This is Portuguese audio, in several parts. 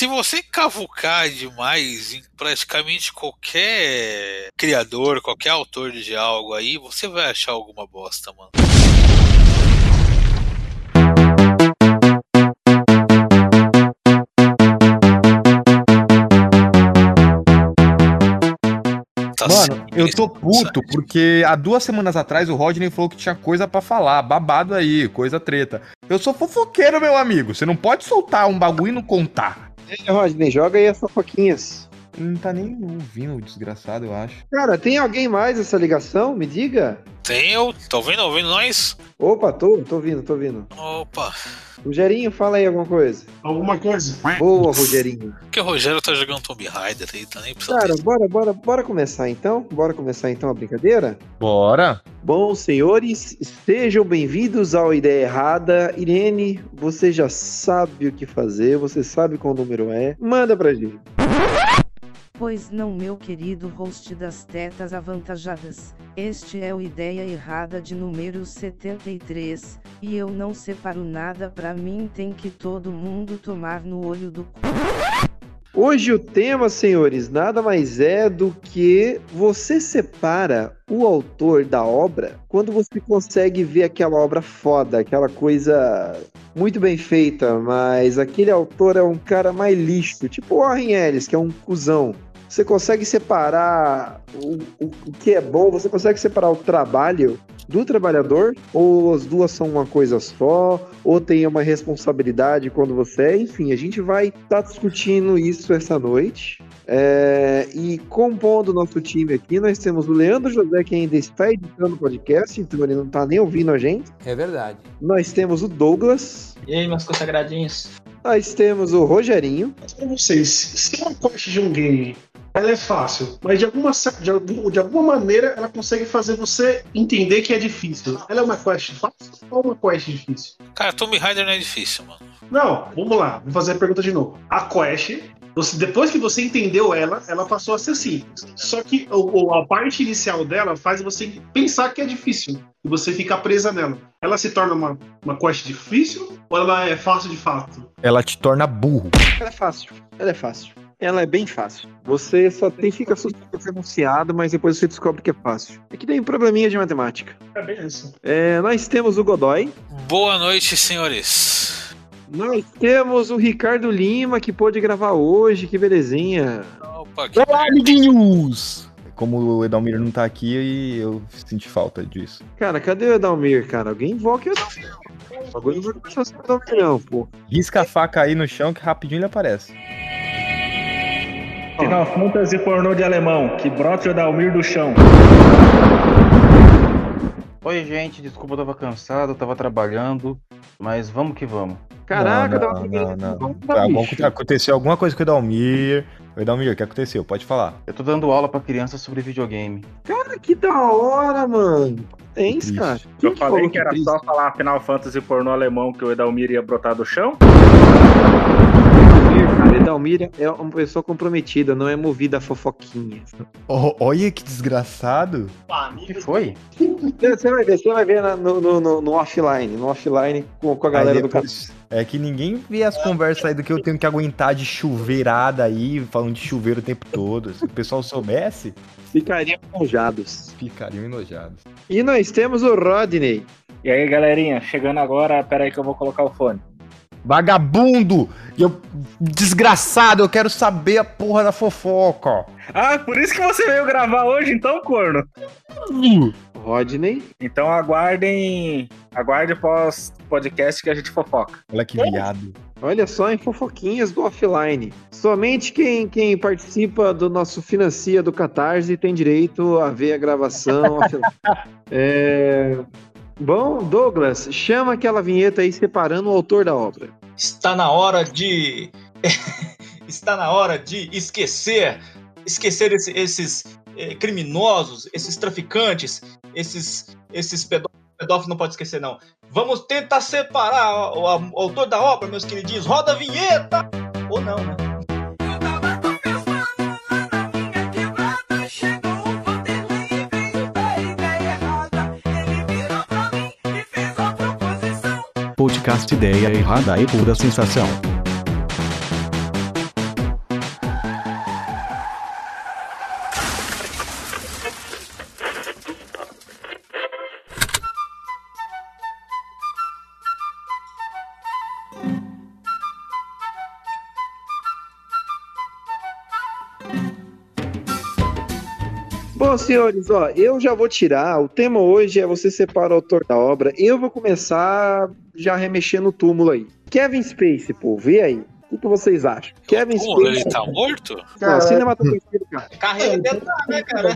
Se você cavucar demais em praticamente qualquer criador, qualquer autor de algo aí, você vai achar alguma bosta, mano. Tá Mano, eu tô certo. puto porque há duas semanas atrás o Rodney falou que tinha coisa pra falar, babado aí, coisa treta. Eu sou fofoqueiro, meu amigo. Você não pode soltar um bagulho e não contar. Rodney, joga aí as fofoquinhas. Não tá nem ouvindo o desgraçado, eu acho. Cara, tem alguém mais essa ligação? Me diga. Tem eu, tá ouvindo? Ouvindo nós? Opa, tô, tô ouvindo, tô ouvindo. Opa, Rogerinho, fala aí alguma coisa. Alguma coisa. Boa, Rogerinho. porque o Rogério tá jogando Tomb Raider aí, tá nem precisando. Cara, bora, bora, bora começar então? Bora começar então a brincadeira? Bora. Bom, senhores, sejam bem-vindos ao Ideia Errada. Irene, você já sabe o que fazer, você sabe qual número é. Manda pra gente. Pois não, meu querido host das tetas avantajadas. Este é o Ideia Errada de número 73, e eu não separo nada pra mim, tem que todo mundo tomar no olho do cu. Hoje o tema, senhores, nada mais é do que você separa o autor da obra quando você consegue ver aquela obra foda, aquela coisa muito bem feita, mas aquele autor é um cara mais lixo, tipo Warren Ellis, que é um cuzão. Você consegue separar o, o, o que é bom, você consegue separar o trabalho do trabalhador, ou as duas são uma coisa só, ou tem uma responsabilidade quando você é, enfim, a gente vai estar discutindo isso essa noite. É, e compondo o nosso time aqui, nós temos o Leandro José, que ainda está editando o podcast, então ele não está nem ouvindo a gente. É verdade. Nós temos o Douglas, E aí, meus consagradinhos? nós temos o Rogerinho, Mas pra vocês, se uma quest de um game ela é fácil, mas de alguma, de, de alguma maneira ela consegue fazer você entender que é difícil. Ela é uma quest fácil ou uma quest difícil? Cara, Tomb Raider não é difícil, mano. Não, vamos lá, vou fazer a pergunta de novo. A quest, você, depois que você entendeu ela, ela passou a ser simples. Só que o- o- a parte inicial dela faz você pensar que é difícil e você ficar presa nela. Ela se torna uma, uma quest difícil ou ela é fácil de fato? Ela te torna burro. Ela é fácil. Ela é fácil. Ela é bem fácil. Você só tem fica anunciado, mas depois você descobre que é fácil. É que tem um probleminha de matemática. É bem isso. É, nós temos o Godoy. Boa noite, senhores. Nós temos o Ricardo Lima, que pôde gravar hoje. Que belezinha. Opa, que Olá, amiguinhos! Como o Edalmir não tá aqui, eu senti falta disso. Cara, cadê o Edalmir, cara? Alguém invoca o Edalmir. O bagulho não vai começar o Edalmir, não, pô. Risca a faca aí no chão que rapidinho ele aparece. Final Fantasy pornô de alemão, que brote o Dalmir do chão. Oi, gente, desculpa, eu tava cansado, eu tava trabalhando, mas vamos que vamos. Caraca, não, não, não, não. vamos Tá bom que aconteceu alguma coisa com o Edalmir. O Edalmir, o que aconteceu? Pode falar. Eu tô dando aula pra crianças sobre videogame. Cara, que da hora, mano. Tem isso, cara. Eu falei falou que era triste? só falar Final Fantasy pornô alemão que o Edalmir ia brotar do chão. Edalmir é uma pessoa comprometida, não é movida a fofoquinha. Oh, olha que desgraçado. O que foi? Você vai ver, você vai ver no, no, no- no offline, no offline com, com a galera Aí do canal. depois- É que ninguém vê as conversas aí do que eu tenho que aguentar de chuveirada aí, falando de chuveiro o tempo todo. Se o pessoal soubesse, Ficariam enojados. ficariam enojados. E nós temos o Rodney. E aí, galerinha, chegando agora, pera aí que eu vou colocar o fone. Vagabundo! E Eu, desgraçado, eu quero saber a porra da fofoca. Ah, por isso que você veio gravar hoje, então, corno? Rodney. Então aguardem. Aguarde pós podcast que a gente fofoca. Olha que viado. Olha só em fofoquinhas do offline. Somente quem, quem participa do nosso Financia do Catarse tem direito a ver a gravação offline. É... Bom, Douglas, chama aquela vinheta aí separando o autor da obra. Está na hora de. Está na hora de esquecer. Esquecer esse- esses eh, criminosos, esses traficantes, esses, esses pedó- pedófilos, não pode esquecer, não. Vamos tentar separar o, o- o autor da obra, meus queridinhos. Roda a vinheta! Ou não, né? podcast Ideia Errada e Pura Sensação. Bom, senhores, ó, eu já vou tirar. O tema hoje é você separar o autor da obra. Eu vou começar já remexendo no túmulo aí. Kevin Space, pô, vê aí. O que, que vocês acham? Kevin Pô, Space. ele tá morto? Não, cinematografia do cara. Carreira dele tá, né, cara?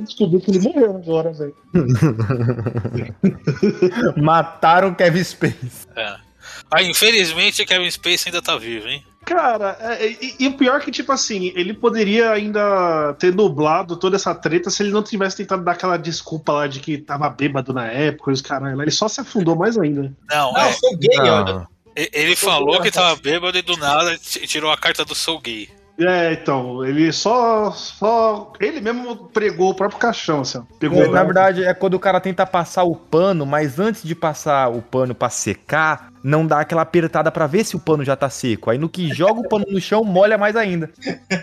Descobriu que ele morreu agora, velho. Mataram o Kevin Space. É. Ah, infelizmente, Kevin Space ainda tá vivo, hein? Cara, é, e, e o pior é que, tipo assim, ele poderia ainda ter nublado toda essa treta se ele não tivesse tentado dar aquela desculpa lá de que tava bêbado na época e os caralho. Ele só se afundou mais ainda. Não, Não, é. eu sou gay. Não. E- Ele falou que tava bêbado e do nada tirou a carta do Sou Gay. É, então, ele só. só ele mesmo pregou o próprio caixão, assim. Pegou Na verdade, é quando o cara tenta passar o pano, mas antes de passar o pano pra secar, não dá aquela apertada pra ver se o pano já tá seco. Aí no que joga o pano no chão, molha mais ainda.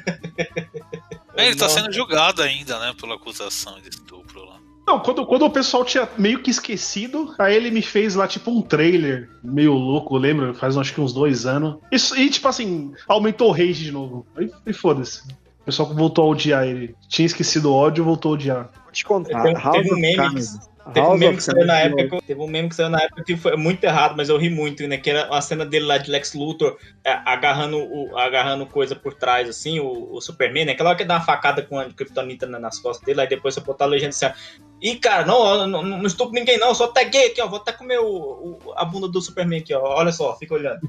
É, ele tá sendo julgado ainda, né? Pela acusação de estupro lá. Não, quando, quando o pessoal tinha meio que esquecido, aí ele me fez lá, tipo, um trailer meio louco, lembra? Faz acho que uns dois anos. Isso, e, tipo assim, aumentou o rage de novo. Aí, e foda-se. O pessoal voltou a odiar ele. Tinha esquecido o ódio, voltou a odiar. Vou te contar. Teve- teve um meme Cards. Teve um meme que saiu na época, que- teve um meme que saiu na época que foi muito errado, mas eu ri muito, né? Que era a cena dele lá de Lex Luthor é, agarrando, o, agarrando coisa por trás, assim, o, o Superman, né? Aquela hora que dá uma facada com a Kryptonita na- nas costas dele, aí depois você botar a legenda assim, Ih, cara, não, não, não estupro ninguém não, só taguei aqui, ó, vou até comer o, o- a bunda do Superman aqui, ó, olha só, fica olhando.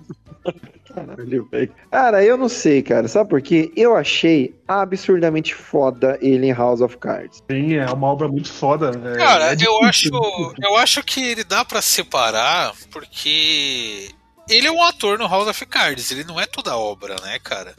Caralho, velho. Cara, eu não sei, cara. Sabe por quê? Eu achei absurdamente foda ele em House of Cards. Sim, é uma obra muito foda. é- Cara, é eu acho, eu acho que ele dá pra separar porque ele é um ator no House of Cards, ele não é toda obra, né, cara?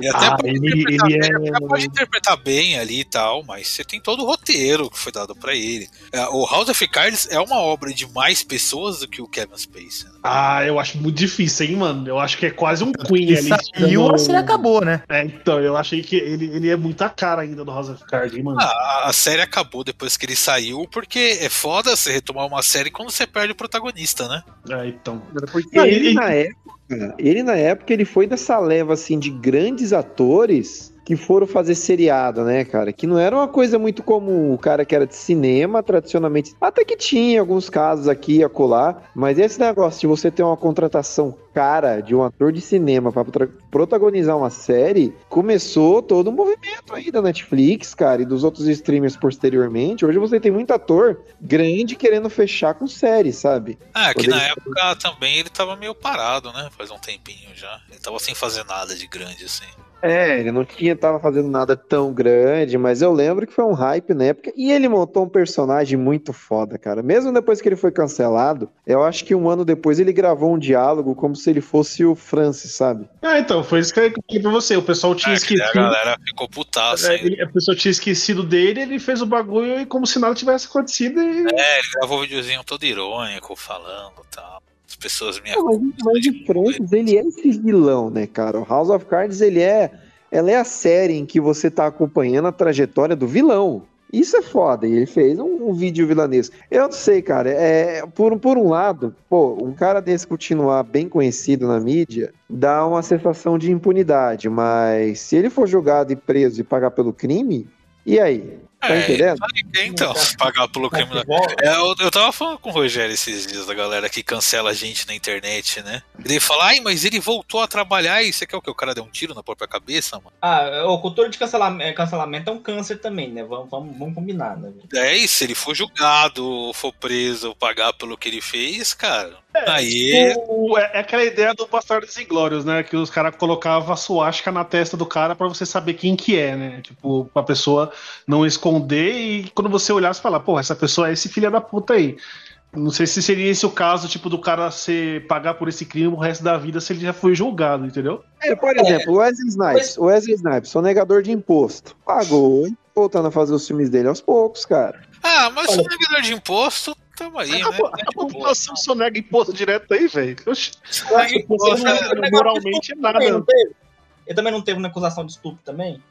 Ele até Ah, pode, ele- interpretar, ele bem, é- até pode interpretar bem ali e tal, mas você tem todo o roteiro que foi dado pra ele. É, O House of Cards é uma obra de mais pessoas do que o Kevin Spacey. né? Ah, eu acho muito difícil, hein, mano? Eu acho que é quase um Queen E ali. saiu, tirando- a série acabou, né? É, então, eu achei que ele, ele é muita cara ainda do House of Cards, hein, mano? Ah, a série acabou depois que ele saiu, porque é foda você retomar uma série quando você perde o protagonista, né? É, então. Porque ele, ele- na época, ele na época, ele foi dessa leva, assim, de grandes atores que foram fazer seriado, né, cara? Que não era uma coisa muito comum. O cara que era de cinema, tradicionalmente. Até que tinha alguns casos aqui e acolá. Mas esse negócio de você ter uma contratação cara de um ator de cinema pra protra- protagonizar uma série, começou todo um movimento aí da Netflix, cara, e dos outros streamers posteriormente. Hoje você tem muito ator grande querendo fechar com série, sabe? Ah, que Poder- na época também ele tava meio parado, né? Faz um tempinho já. Ele tava sem fazer nada de grande, assim. É, ele não tinha, tava fazendo nada tão grande, mas eu lembro que foi um hype na época. E ele montou um personagem muito foda, cara. Mesmo depois que ele foi cancelado, eu acho que um ano depois ele gravou um diálogo como se ele fosse o Francis, sabe? Ah, então, foi isso que eu falei pra você. O pessoal tinha É, que daí a esquecido. galera ficou putaça. É, ele- a pessoa tinha esquecido dele, ele fez o bagulho e como se nada tivesse acontecido. E... É, ele gravou um videozinho todo irônico, falando e tal. As pessoas me mas, o Francis, ele é esse vilão, né, cara? O House of Cards, ele é. Ela é a série em que você tá acompanhando a trajetória do vilão. Isso é foda, e ele fez um, um vídeo vilanesco. Eu não sei, cara, é, por, um- por um lado, pô, um cara desse continuar bem conhecido na mídia dá uma sensação de impunidade, mas se ele for julgado e preso e pagar pelo crime, e aí? Tá É, entendendo? Então, pagar pelo crime. da- É, eu, eu tava falando com o Rogério esses dias, da galera que cancela a gente na internet, né? Ele fala, ai, mas ele voltou a trabalhar e você quer o que? O cara deu um tiro na própria cabeça, mano? Ah, o cultura de cancelamento, cancelamento é um câncer também, né? Vamos, vamos, vamos combinar, né? É isso, se ele for julgado, for preso, pagar pelo que ele fez, cara. Aí. O- é, é aquela ideia do Bastardos Inglórios, né? Que os caras colocavam a suástica na testa do cara pra você saber quem que é, né? Tipo, pra pessoa não esconder e quando você olhar, você falar, pô, essa pessoa é esse filho da puta aí. Não sei se seria esse o caso, tipo, do cara ser, pagar por esse crime o resto da vida se ele já foi julgado, entendeu? É, por exemplo, o Wesley Snipes. O Wesley Snipes, sonegador de imposto. Pagou, voltando a fazer os filmes dele aos poucos, cara. Ah, mas Olha- sonegador de imposto, tamo aí, a, né? po- a população sonega imposto direto aí, velho. Você- moralmente é nada. Também não teve? Ele também não teve uma acusação de estupro também?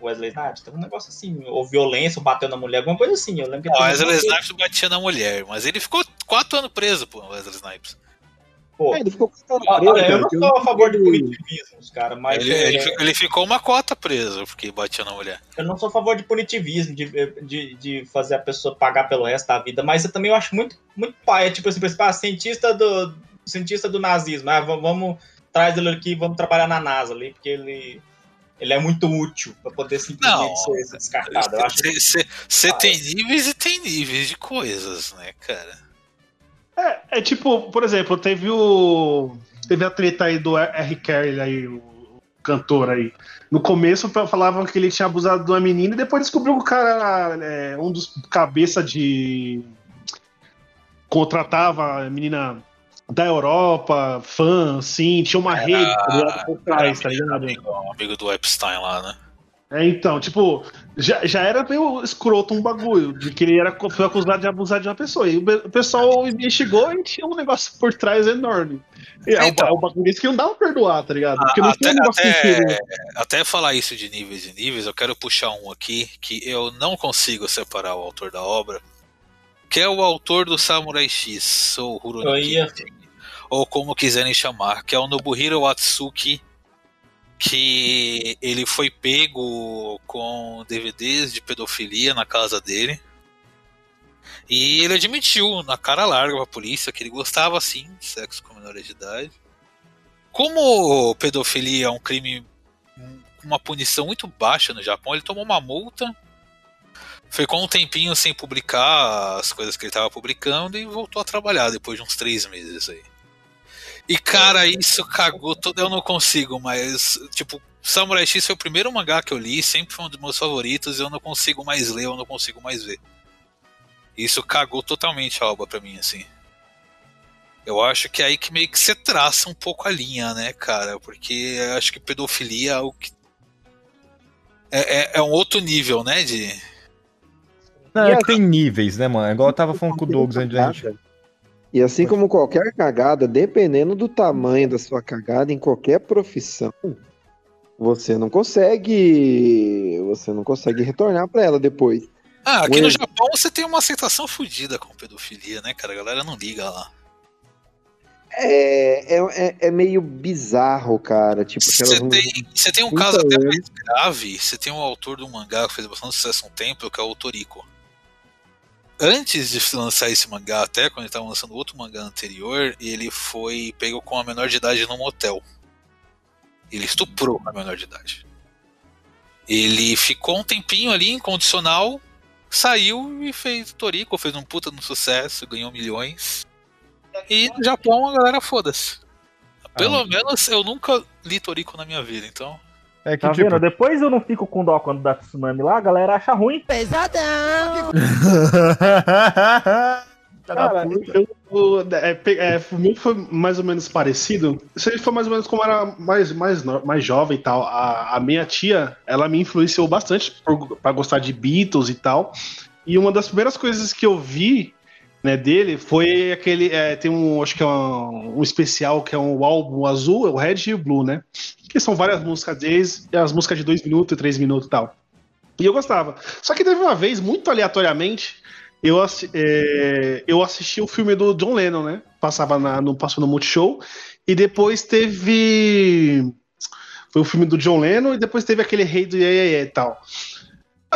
O Wesley Snipes? Teve um negócio assim, ou violência, ou bateu na mulher, alguma coisa assim. Eu lembro que teve Wesley Snipes batia na mulher, mas ele ficou quatro anos preso, pô, Wesley Snipes. Pô, É, ele ficou com a cara eu não sou a favor de vi- punitivismos, cara, mas Ele, é, ele fi- ele ficou uma cota preso porque batia na mulher. eu não sou a favor de punitivismo, de, de, de fazer a pessoa pagar pelo resto da vida, mas eu também eu acho muito, muito pai. É tipo assim, ah, cientista do, cientista do nazismo, ah, va- vamos, traz ele aqui, vamos trabalhar na NASA ali, porque ele, ele é muito útil pra poder simplesmente Não. ser, descartado. Eu acho que Você Ah, tem níveis e tem níveis de coisas, né, cara? É, é tipo, por exemplo, teve o. Teve a treta aí do R. Kelly aí, o cantor aí. No começo falavam que ele tinha abusado de uma menina e depois descobriu que o cara é um dos cabeça de. contratava a menina da Europa, fã, assim, tinha uma rede tá por trás, tá ligado? Amigo, amigo do Epstein lá, né? É, então, tipo, já, já era meio escroto um bagulho, de que ele era, foi acusado de abusar de uma pessoa. E o, pessoal investigou e tinha um negócio por trás enorme. E é, o Então. ba- o bagulho que não dá pra perdoar, tá ligado? Porque não até, tem um negócio até- até falar isso de níveis e níveis, eu quero puxar um aqui que eu não consigo separar o autor da obra, que é o autor do Samurai X, ou Rurouni ou como quiserem chamar, que é o Nobuhiro Watsuki, que ele foi pego com DVDs de pedofilia na casa dele. E ele admitiu na cara larga pra polícia que ele gostava sim de sexo com menores de idade. Como pedofilia é um crime com uma punição muito baixa no Japão, ele tomou uma multa. Ficou um tempinho sem publicar as coisas que ele estava publicando e voltou a trabalhar depois de uns três meses aí. E cara, isso cagou todo. Eu não consigo, mas tipo, Samurai X foi o primeiro mangá que eu li, sempre foi um dos meus favoritos. e Eu não consigo mais ler, eu não consigo mais ver. Isso cagou totalmente a obra pra mim, assim. Eu acho que é aí que meio que você traça um pouco a linha, né, cara? Porque eu acho que pedofilia é algo que. É, é, é um outro nível, né? De. Não, é que tem níveis, né, mano? Igual eu tava falando com o Douglas antes da gente. E assim como qualquer cagada, dependendo do tamanho da sua cagada em qualquer profissão, você não consegue, você não consegue retornar pra ela depois. Ah, aqui Um no Japão você tem uma aceitação fodida com pedofilia, né, cara? A galera não liga lá. É, é, é- é meio bizarro, cara. Tipo, Você tem, você tem um 30 caso até mais grave. Você tem um autor do mangá que fez bastante sucesso há um tempo, que é o Toriko. Antes de lançar esse mangá, até quando ele estava lançando outro mangá anterior, ele foi pego com a menor de idade num motel. Ele estuprou a menor de idade. Ele ficou um tempinho ali incondicional, saiu e fez Toriko, fez um puta no sucesso, ganhou milhões. E no Japão a galera foda-se. Pelo menos eu nunca li Toriko na minha vida, então. É que, Tá tipo, vendo? Depois eu não fico com dó quando dá tsunami lá, a galera acha ruim. Cara, eu, eu- é, é, o meu foi mais ou menos parecido. Isso aí foi mais ou menos como era mais, mais, mais jovem e tal. A, a minha tia, ela me influenciou bastante pra gostar de Beatles e tal. E uma das primeiras coisas que eu vi né, dele foi aquele. é, tem um, acho que é um, um especial que é um álbum azul, é o Red e o Blue, né? Que são várias músicas deles, as músicas de dois minutos, três minutos e tal. E eu gostava. Só que teve uma vez, muito aleatoriamente, eu, é, eu assisti o filme do John Lennon, né? Passava na, no, passou no Multishow. E depois teve. Foi o filme do John Lennon e depois teve aquele Rei do Iê e tal.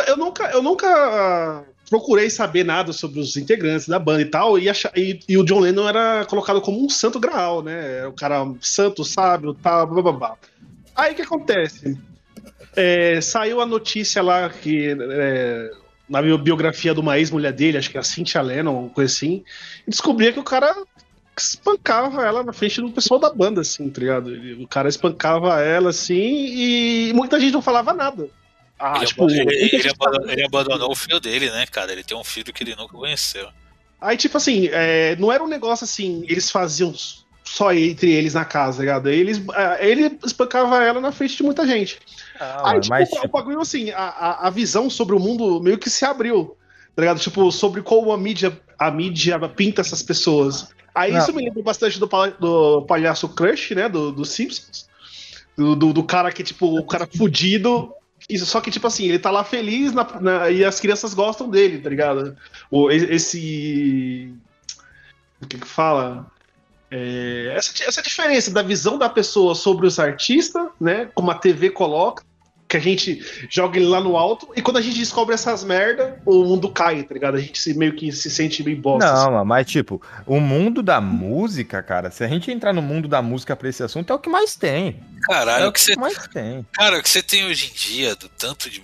Eu nunca, eu nunca procurei saber nada sobre os integrantes da banda e tal, e, e- e o John Lennon era colocado como um santo graal, né? O cara santo, sábio, tal, blá, blá, blá. Aí o que acontece? É, saiu a notícia lá que é, na bio- biografia de uma ex-mulher dele, acho que é a Cynthia Lennon, uma coisa assim, e descobria que o cara espancava ela na frente do pessoal da banda, assim, tá ligado? Ele- O cara espancava ela, assim, e muita gente não falava nada. Ah, ele, tipo, ele- ele abandonou, ele abandonou o filho dele, né, cara? Ele tem um filho que ele nunca conheceu. Aí, tipo assim, é, não era um negócio assim, eles faziam só entre eles na casa, tá ligado? Eles, é, ele espancava ela na frente de muita gente. Aí, tipo, mas, o bagulho assim, a, a, a visão sobre o mundo meio que se abriu, tá ligado? Tipo, sobre como a mídia, a mídia pinta essas pessoas. Aí Não. isso me lembra bastante do, do palhaço Crush, né? Do, do Simpsons. Do, do, do cara que, tipo, o cara fudido. Isso, só que, tipo assim, ele tá lá feliz na- na- e as crianças gostam dele, tá ligado? O, esse. O que que fala? É, essa, essa diferença da visão da pessoa sobre os artistas, né? Como a TV coloca, que a gente joga ele lá no alto, e quando a gente descobre essas merda, o mundo cai, tá ligado? A gente se, meio que se sente bem bosta. assim. Não, mano, mas tipo, o mundo da música, cara, se a gente entrar no mundo da música pra esse assunto, é o que mais tem. Caralho, é o que você mais tem. Cara, o que você tem hoje em dia, do tanto de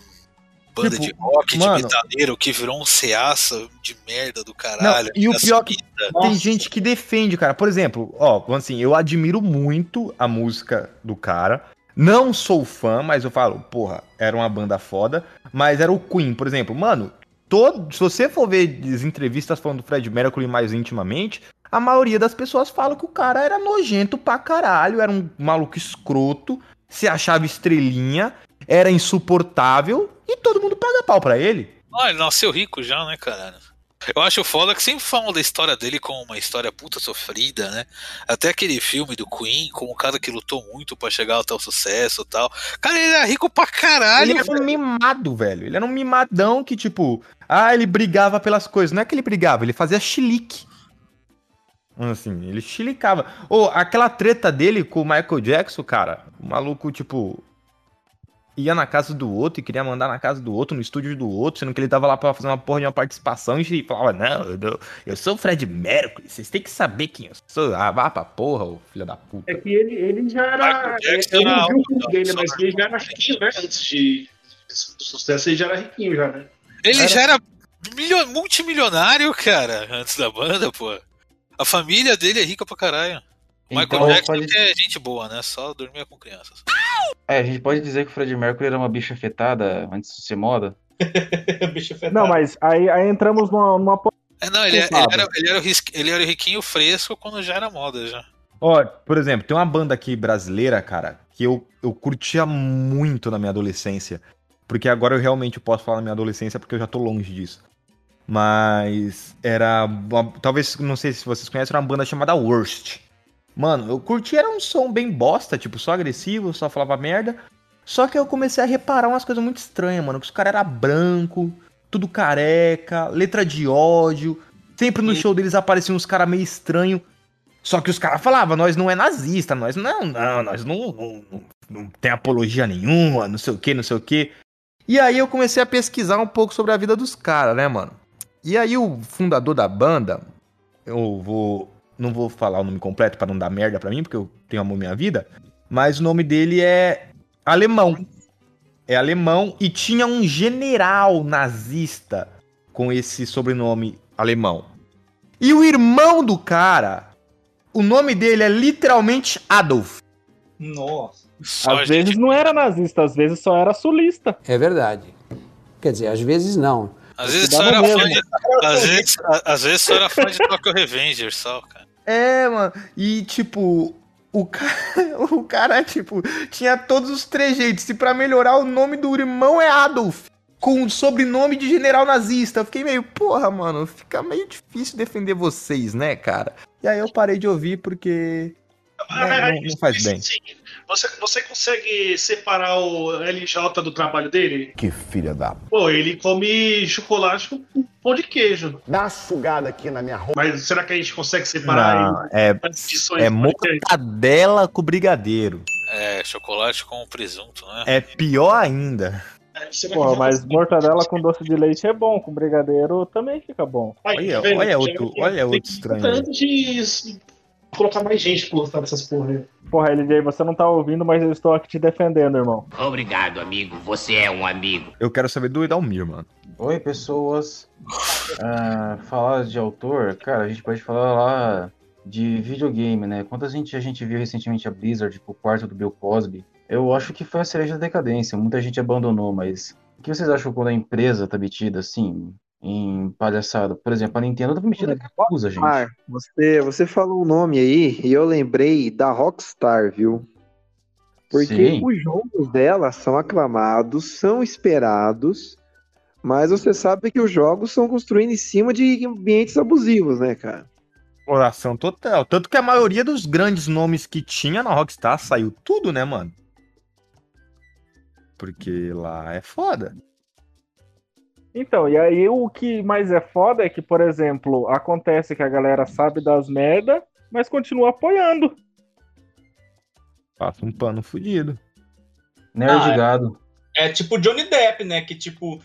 banda Tipo, de rock, mano- de metaleiro, que virou um ceaça de merda do Não, caralho. e o pior que vida. tem gente que defende, cara. Por exemplo, ó, assim, eu admiro muito a música do cara. Não sou fã, mas eu falo, porra, era uma banda foda. Mas era o Queen, por exemplo. Mano, todo, se você for ver as entrevistas falando do Fred Mercury mais intimamente, a maioria das pessoas fala que o cara era nojento pra caralho, era um maluco escroto, se achava estrelinha, era insuportável e todo mundo paga pau pra ele. Ah, ele nasceu rico já, né, caralho? Eu acho foda que sempre falam da história dele como uma história puta sofrida, né? Até aquele filme do Queen, como um cara que lutou muito pra chegar até o sucesso e tal. Cara, ele era rico pra caralho, ele era um mimado, velho. Ele era um mimadão que, tipo, ah, ele brigava pelas coisas. Não é que ele brigava, ele fazia chilique. Assim, ele chilicava. Ou aquela treta dele com o Michael Jackson, cara. O maluco, tipo, ia na casa do outro e queria mandar na casa do outro, no estúdio do outro, sendo que ele tava lá pra fazer uma porra de uma participação e falava, não, eu, eu sou o Fred Mercury, vocês têm que saber quem eu sou. Ah, vá pra porra, ô filho da puta. É que ele, ele já era. Michael Jackson eu não era vi o dele, mas ele já era riquinho, né? Antes de sucesso, ele já era riquinho, já, né? Ele já era milio- multimilionário, cara, antes da banda, pô. A família dele é rica pra caralho. O Michael Então, Jackson pode- é gente boa, né? Só dormia com crianças. É, a gente pode dizer que o Fred Mercury era uma bicha afetada antes de ser moda. Bicho afetado. Não, mas aí, aí entramos numa, numa É, não, ele, ele, Culpado. era, ele, era o ris- ele era o riquinho fresco quando já era moda já. Ó, por exemplo, tem uma banda aqui brasileira, cara, que eu, eu curtia muito na minha adolescência. Porque agora eu realmente posso falar na minha adolescência porque eu já tô longe disso. Mas era. uma- talvez, não sei se vocês conhecem, era uma banda chamada Worst. Mano, eu curti, era um som bem bosta, tipo, só agressivo, só falava merda. Só que eu comecei a reparar umas coisas muito estranhas, mano. Que os caras eram branco, tudo careca, letra de ódio. Sempre no show deles apareciam uns caras meio estranhos. Só que os caras falavam, nós não é nazista, nós não, não, nós não, não, não, não tem apologia nenhuma, não sei o que, não sei o que. E aí eu comecei a pesquisar um pouco sobre a vida dos caras, né, mano? E aí o fundador da banda, eu vou. Não vou falar o nome completo pra não dar merda pra mim, porque eu tenho amor à minha vida. Mas o nome dele é alemão. É alemão e tinha um general nazista com esse sobrenome alemão. E o irmão do cara, o nome dele é literalmente Adolf. Nossa. Só Às vezes não era nazista, às vezes só era sulista. É verdade. Quer dizer, às vezes não. Às vezes só era de. Às vezes, a- às vezes só era fã de Tokyo Revenger, só, cara. É, mano. E tipo, o cara, o cara, tipo, tinha todos os trejeitos. E pra melhorar, o nome do irmão é Adolf. Com o sobrenome de general nazista. Eu fiquei meio, porra, mano, fica meio difícil defender vocês, né, cara? E aí eu parei de ouvir porque. É, não- não faz bem. Você, você consegue separar o LJ do trabalho dele? Que filha da. Pô, ele come chocolate com pão de queijo. Dá uma sugada aqui na minha roupa. Mas será que a gente consegue separar Não, é, é mortadela com brigadeiro. É, chocolate com presunto, né? É pior ainda. É, Pô, mas mortadela com doce de leite é bom, com brigadeiro também fica bom. Aí, Olha, tá olha outro- olha outro estranho Tanto de colocar mais gente pra gostar dessas porra aí. Porra, LJ, você não tá ouvindo, mas eu estou aqui te defendendo, irmão. Obrigado, amigo. Você é um amigo. Eu quero saber do Edalmir, mano. Oi, pessoas. Ah, falar de autor, cara, a gente pode falar lá de videogame, né? Quantas gente a gente viu recentemente a Blizzard com o quarto do Bill Cosby? Eu acho que foi a cereja da decadência. Muita gente abandonou, mas o que vocês acham quando a empresa tá metida assim em palhaçada? Por exemplo, a Nintendo tá metida com acusa, gente. Mar, você, você falou o nome aí e eu lembrei da Rockstar, viu? Porque Sim. os jogos dela são aclamados, são esperados, mas você sabe que os jogos são construídos em cima de ambientes abusivos, né, cara? Coração total. Tanto que a maioria dos grandes nomes que tinha na Rockstar saiu tudo, né, mano? Porque lá é foda. Então, e aí o que mais é foda é que, por exemplo, acontece que a galera sabe das merda, mas continua apoiando. Passa um pano fudido. Nerd Ah, é. gado. É tipo Johnny Depp, né? Que, tipo,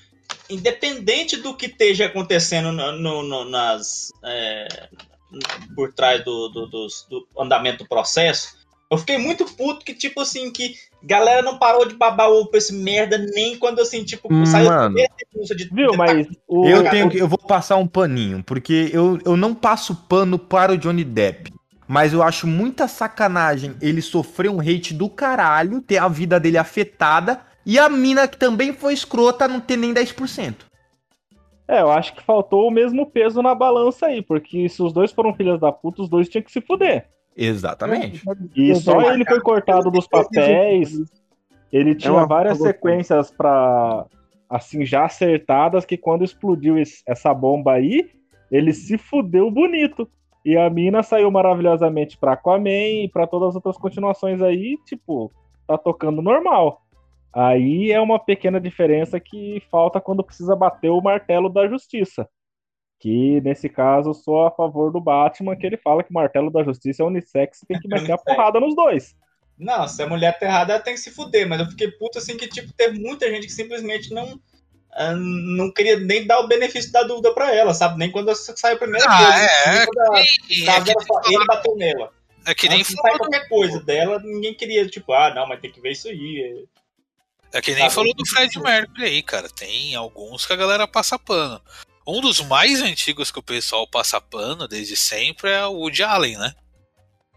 independente do que esteja acontecendo no, no- no- nas. é, por trás do, do- dos- do andamento do processo, eu fiquei muito puto que, tipo assim, que galera não parou de babar ovo pra esse merda nem quando, assim, tipo, saiu a Mano. de. Viu, de- mas o. Eu tenho que, eu vou passar um paninho, porque eu, eu não passo pano para o Johnny Depp. Mas eu acho muita sacanagem ele sofrer um hate do caralho, ter a vida dele afetada, e a mina que também foi escrota não ter nem 10%. É, eu acho que faltou o mesmo peso na balança aí, porque se os dois foram filhas da puta, os dois tinham que se fuder. Exatamente. E só ele foi cortado dos papéis. Ele tinha uma várias sequências pra assim já acertadas que quando explodiu esse- essa bomba aí, ele se fudeu bonito. E a mina saiu maravilhosamente pra Aquaman e pra todas as outras continuações aí, tipo, tá tocando normal. Aí é uma pequena diferença que falta quando precisa bater o martelo da justiça. Que nesse caso eu sou a favor do Batman, que ele fala que o martelo da justiça é unissex e tem que meter a porrada nos dois. Não, se a mulher tá errada, ela tem que se fuder, mas eu fiquei puto assim que, tipo, teve muita gente que simplesmente não. ah, não queria nem dar o benefício da dúvida pra ela, sabe? Nem quando saiu a primeira Ah, coisa. é, é que- é que ele bateu nela. É que nem Antes de sair qualquer coisa dela, ninguém queria, tipo, ah, não, mas tem que ver isso aí. É que nem Sabe? falou do Fred Mercury aí, cara. Tem alguns que a galera passa pano. Um dos mais antigos que o pessoal passa pano desde sempre é o Woody Allen, né?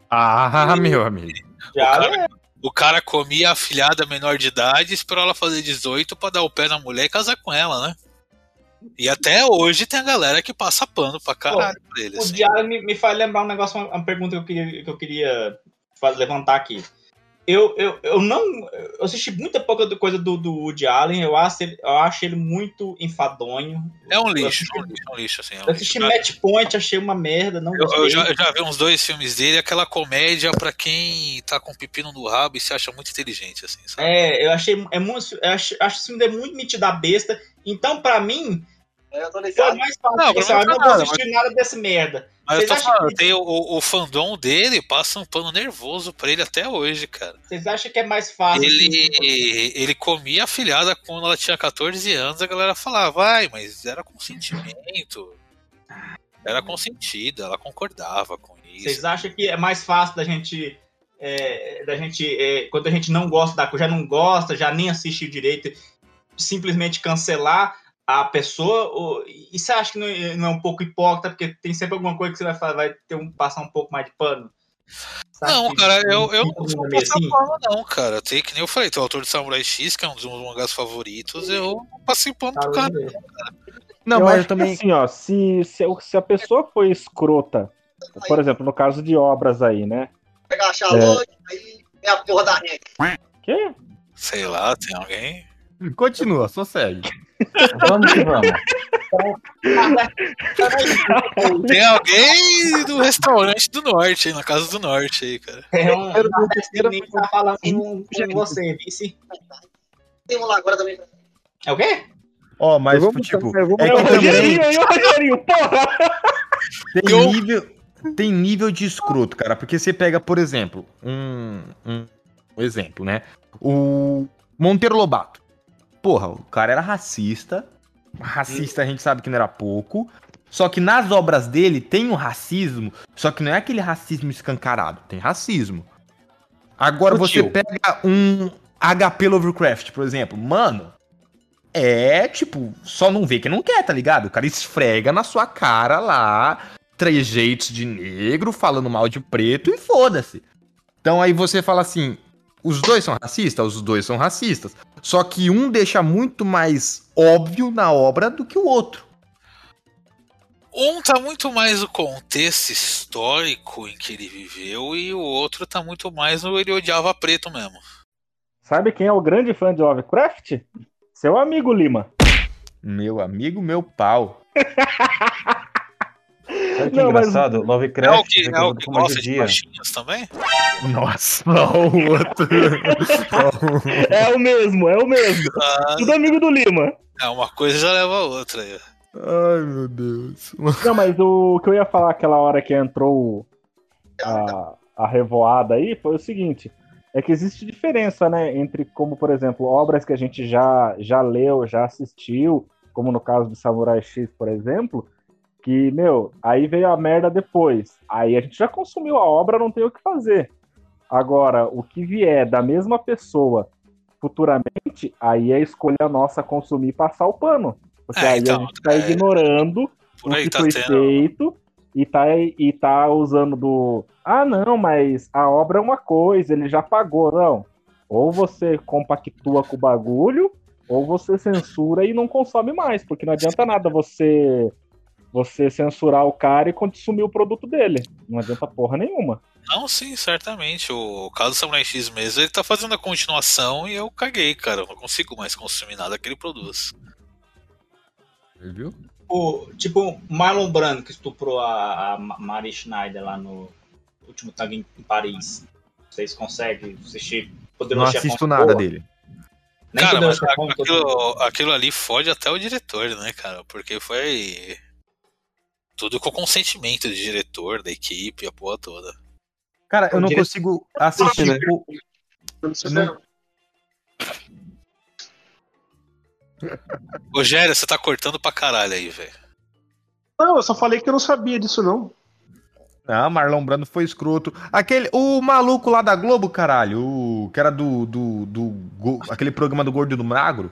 Ah, meu amigo. O, cara, é. o cara comia a filhada menor de idade, esperou ela fazer 18 pra dar o pé na mulher e casar com ela, né? E até hoje tem a galera que passa pano pra caralho pra ele. O assim. Diário me, me faz lembrar um negócio, uma, uma pergunta que eu queria, que eu queria levantar aqui. Eu, eu, eu não. Eu assisti muita pouca coisa do, do Woody Allen, eu acho, ele, eu acho ele muito enfadonho. É um Eu assisti- é um lixo, é um lixo, assim. é um Eu assisti lixo. Match Point, achei uma merda, não Eu, eu já, eu já vi uns dois filmes dele, aquela comédia pra quem tá com pepino no rabo e se acha muito inteligente, assim, sabe? É, eu achei. É muito, eu acho, acho esse filme é muito metido a besta. Então, pra mim, foi mais fácil. Não, pensar, eu mim não não vou nada, dessa merda. Mas eu tô falando, que- tem o, o, o fandom dele passa um pano nervoso pra ele até hoje, cara. Vocês acham que é mais fácil? Ele, assim, ele comia a filhada quando ela tinha 14 anos, a galera falava, vai, mas era consentimento. Era consentida, ela concordava com isso. Vocês acham que é mais fácil da gente. é, da gente. é, quando a gente não gosta da coisa, já não gosta, já nem assiste direito, simplesmente cancelar a pessoa? E você acha que não é, não é um pouco hipócrita, porque tem sempre alguma coisa que você vai, falar, vai ter um, passar um pouco mais de pano? Acha Não, que- cara, eu, eu que não sou assim? pano, não, cara. Tem que nem eu falei, tem o autor de Samurai X, que é um dos meus mangás favoritos, eu não passei pano pro cara. Não, eu mas eu também. que assim, ó, se, se, se a pessoa foi escrota, por exemplo, no caso de obras aí, né? Pegar a Charlotte, aí é a porra da renda. Que? Sei lá, tem alguém. Continua, só segue. Vamos que vamos. Tem alguém do restaurante do norte aí, na casa do norte aí, cara. É um nordestino que tá falando com, com você, vice. Tem um lá agora também. É o quê? Ó, mas, Eu vou tipo, eu é o que Rogerinho aí, o Rogerinho, porra! tem nível, tem nível de escroto, cara. Porque você pega, por exemplo, um, um, um exemplo, né? O Monteiro Lobato. Porra, o cara era racista. Racista a gente sabe que não era pouco. Só que nas obras dele tem um racismo, só que não é aquele racismo escancarado, tem racismo. Agora você pega um HP Lovecraft, por exemplo, mano, é tipo, só não vê que não quer, tá ligado? O cara esfrega na sua cara lá, trejeitos de negro, falando mal de preto e foda-se. Então aí você fala assim, os dois são racistas? Os dois são racistas. Só que um deixa muito mais óbvio na obra do que o outro. Um tá muito mais no contexto histórico em que ele viveu e o outro tá muito mais no ele odiava preto mesmo. Sabe quem é o grande fã de Lovecraft? Seu amigo Lima. Meu amigo, meu pau. Sabe que Não, mas- engraçado? É o Lovecraft que, foi é o criado que por uma gosta de baixinhas também? Nossa, não, o outro. É o mesmo, é o mesmo. Ah, Tudo amigo do Lima. é, uma coisa já leva a outra aí. Ai, meu Deus. Não, mas o que eu ia falar aquela hora que entrou a, a revoada aí foi o seguinte: é que existe diferença, né, entre como, por exemplo, obras que a gente já, já leu, já assistiu, como no caso de Samurai X, por exemplo, que, meu, aí veio a merda depois. Aí a gente já consumiu a obra, não tem o que fazer. Agora, o que vier da mesma pessoa futuramente, aí é escolha nossa consumir e passar o pano. Porque É, aí então, a gente tá é. ignorando Por o que tá foi tendo- feito e tá, e tá usando do. Ah, não, mas a obra é uma coisa, ele já pagou. Não. Ou você compactua com o bagulho, ou você censura e não consome mais, porque não adianta nada você você censurar o cara e consumir o produto dele. Não adianta porra nenhuma. Não, sim, certamente. O caso do Samurai X mesmo, ele tá fazendo a continuação e eu caguei, cara. Eu não consigo mais consumir nada que ele produz. Viu? O, tipo, Marlon Brando que estuprou a, a Ma- Mari Schneider lá no último tag em, Paris. Vocês conseguem assistir Não Poderoso Chefão assisto nada boa? dele. Nem cara, mas aquilo, aquilo ali fode até o diretor, né, cara? Porque foi tudo com consentimento do diretor, da equipe, a porra toda. Cara, eu não dire- consigo assistir. né? o- Não- Rogério, você tá cortando pra caralho aí, velho. Não, eu só falei que eu não sabia disso, não. Ah, Marlon Brando foi escroto. Aquele, o maluco lá da Globo, caralho, o que era do, do, do go- aquele programa do Gordo e do Magro.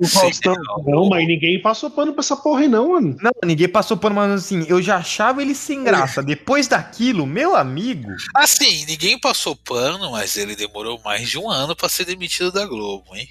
O Faustão. Não, mas ninguém passou pano pra essa porra aí, não, mano. Não, ninguém passou pano, mas assim, eu já achava ele sem graça. Depois daquilo, meu amigo. Assim, ninguém passou pano, mas ele demorou mais de um ano pra ser demitido da Globo, hein?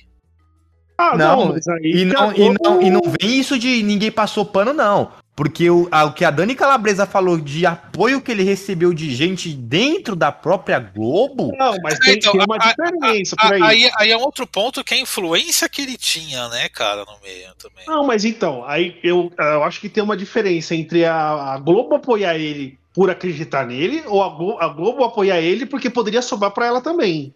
Ah, Não, mas aí E não, e, não, e não vem isso de ninguém passou pano, não. Porque o, a- o que a Dani Calabresa falou de apoio que ele recebeu de gente dentro da própria Globo. Não, mas tem, Então, tem uma a- diferença por aí. Aí, aí é outro ponto que é a influência que ele tinha, né, cara, no meio também. Não, mas então, aí eu, eu acho que tem uma diferença entre a, a Globo apoiar ele por acreditar nele ou a Globo, a Globo apoiar ele porque poderia sobrar pra ela também.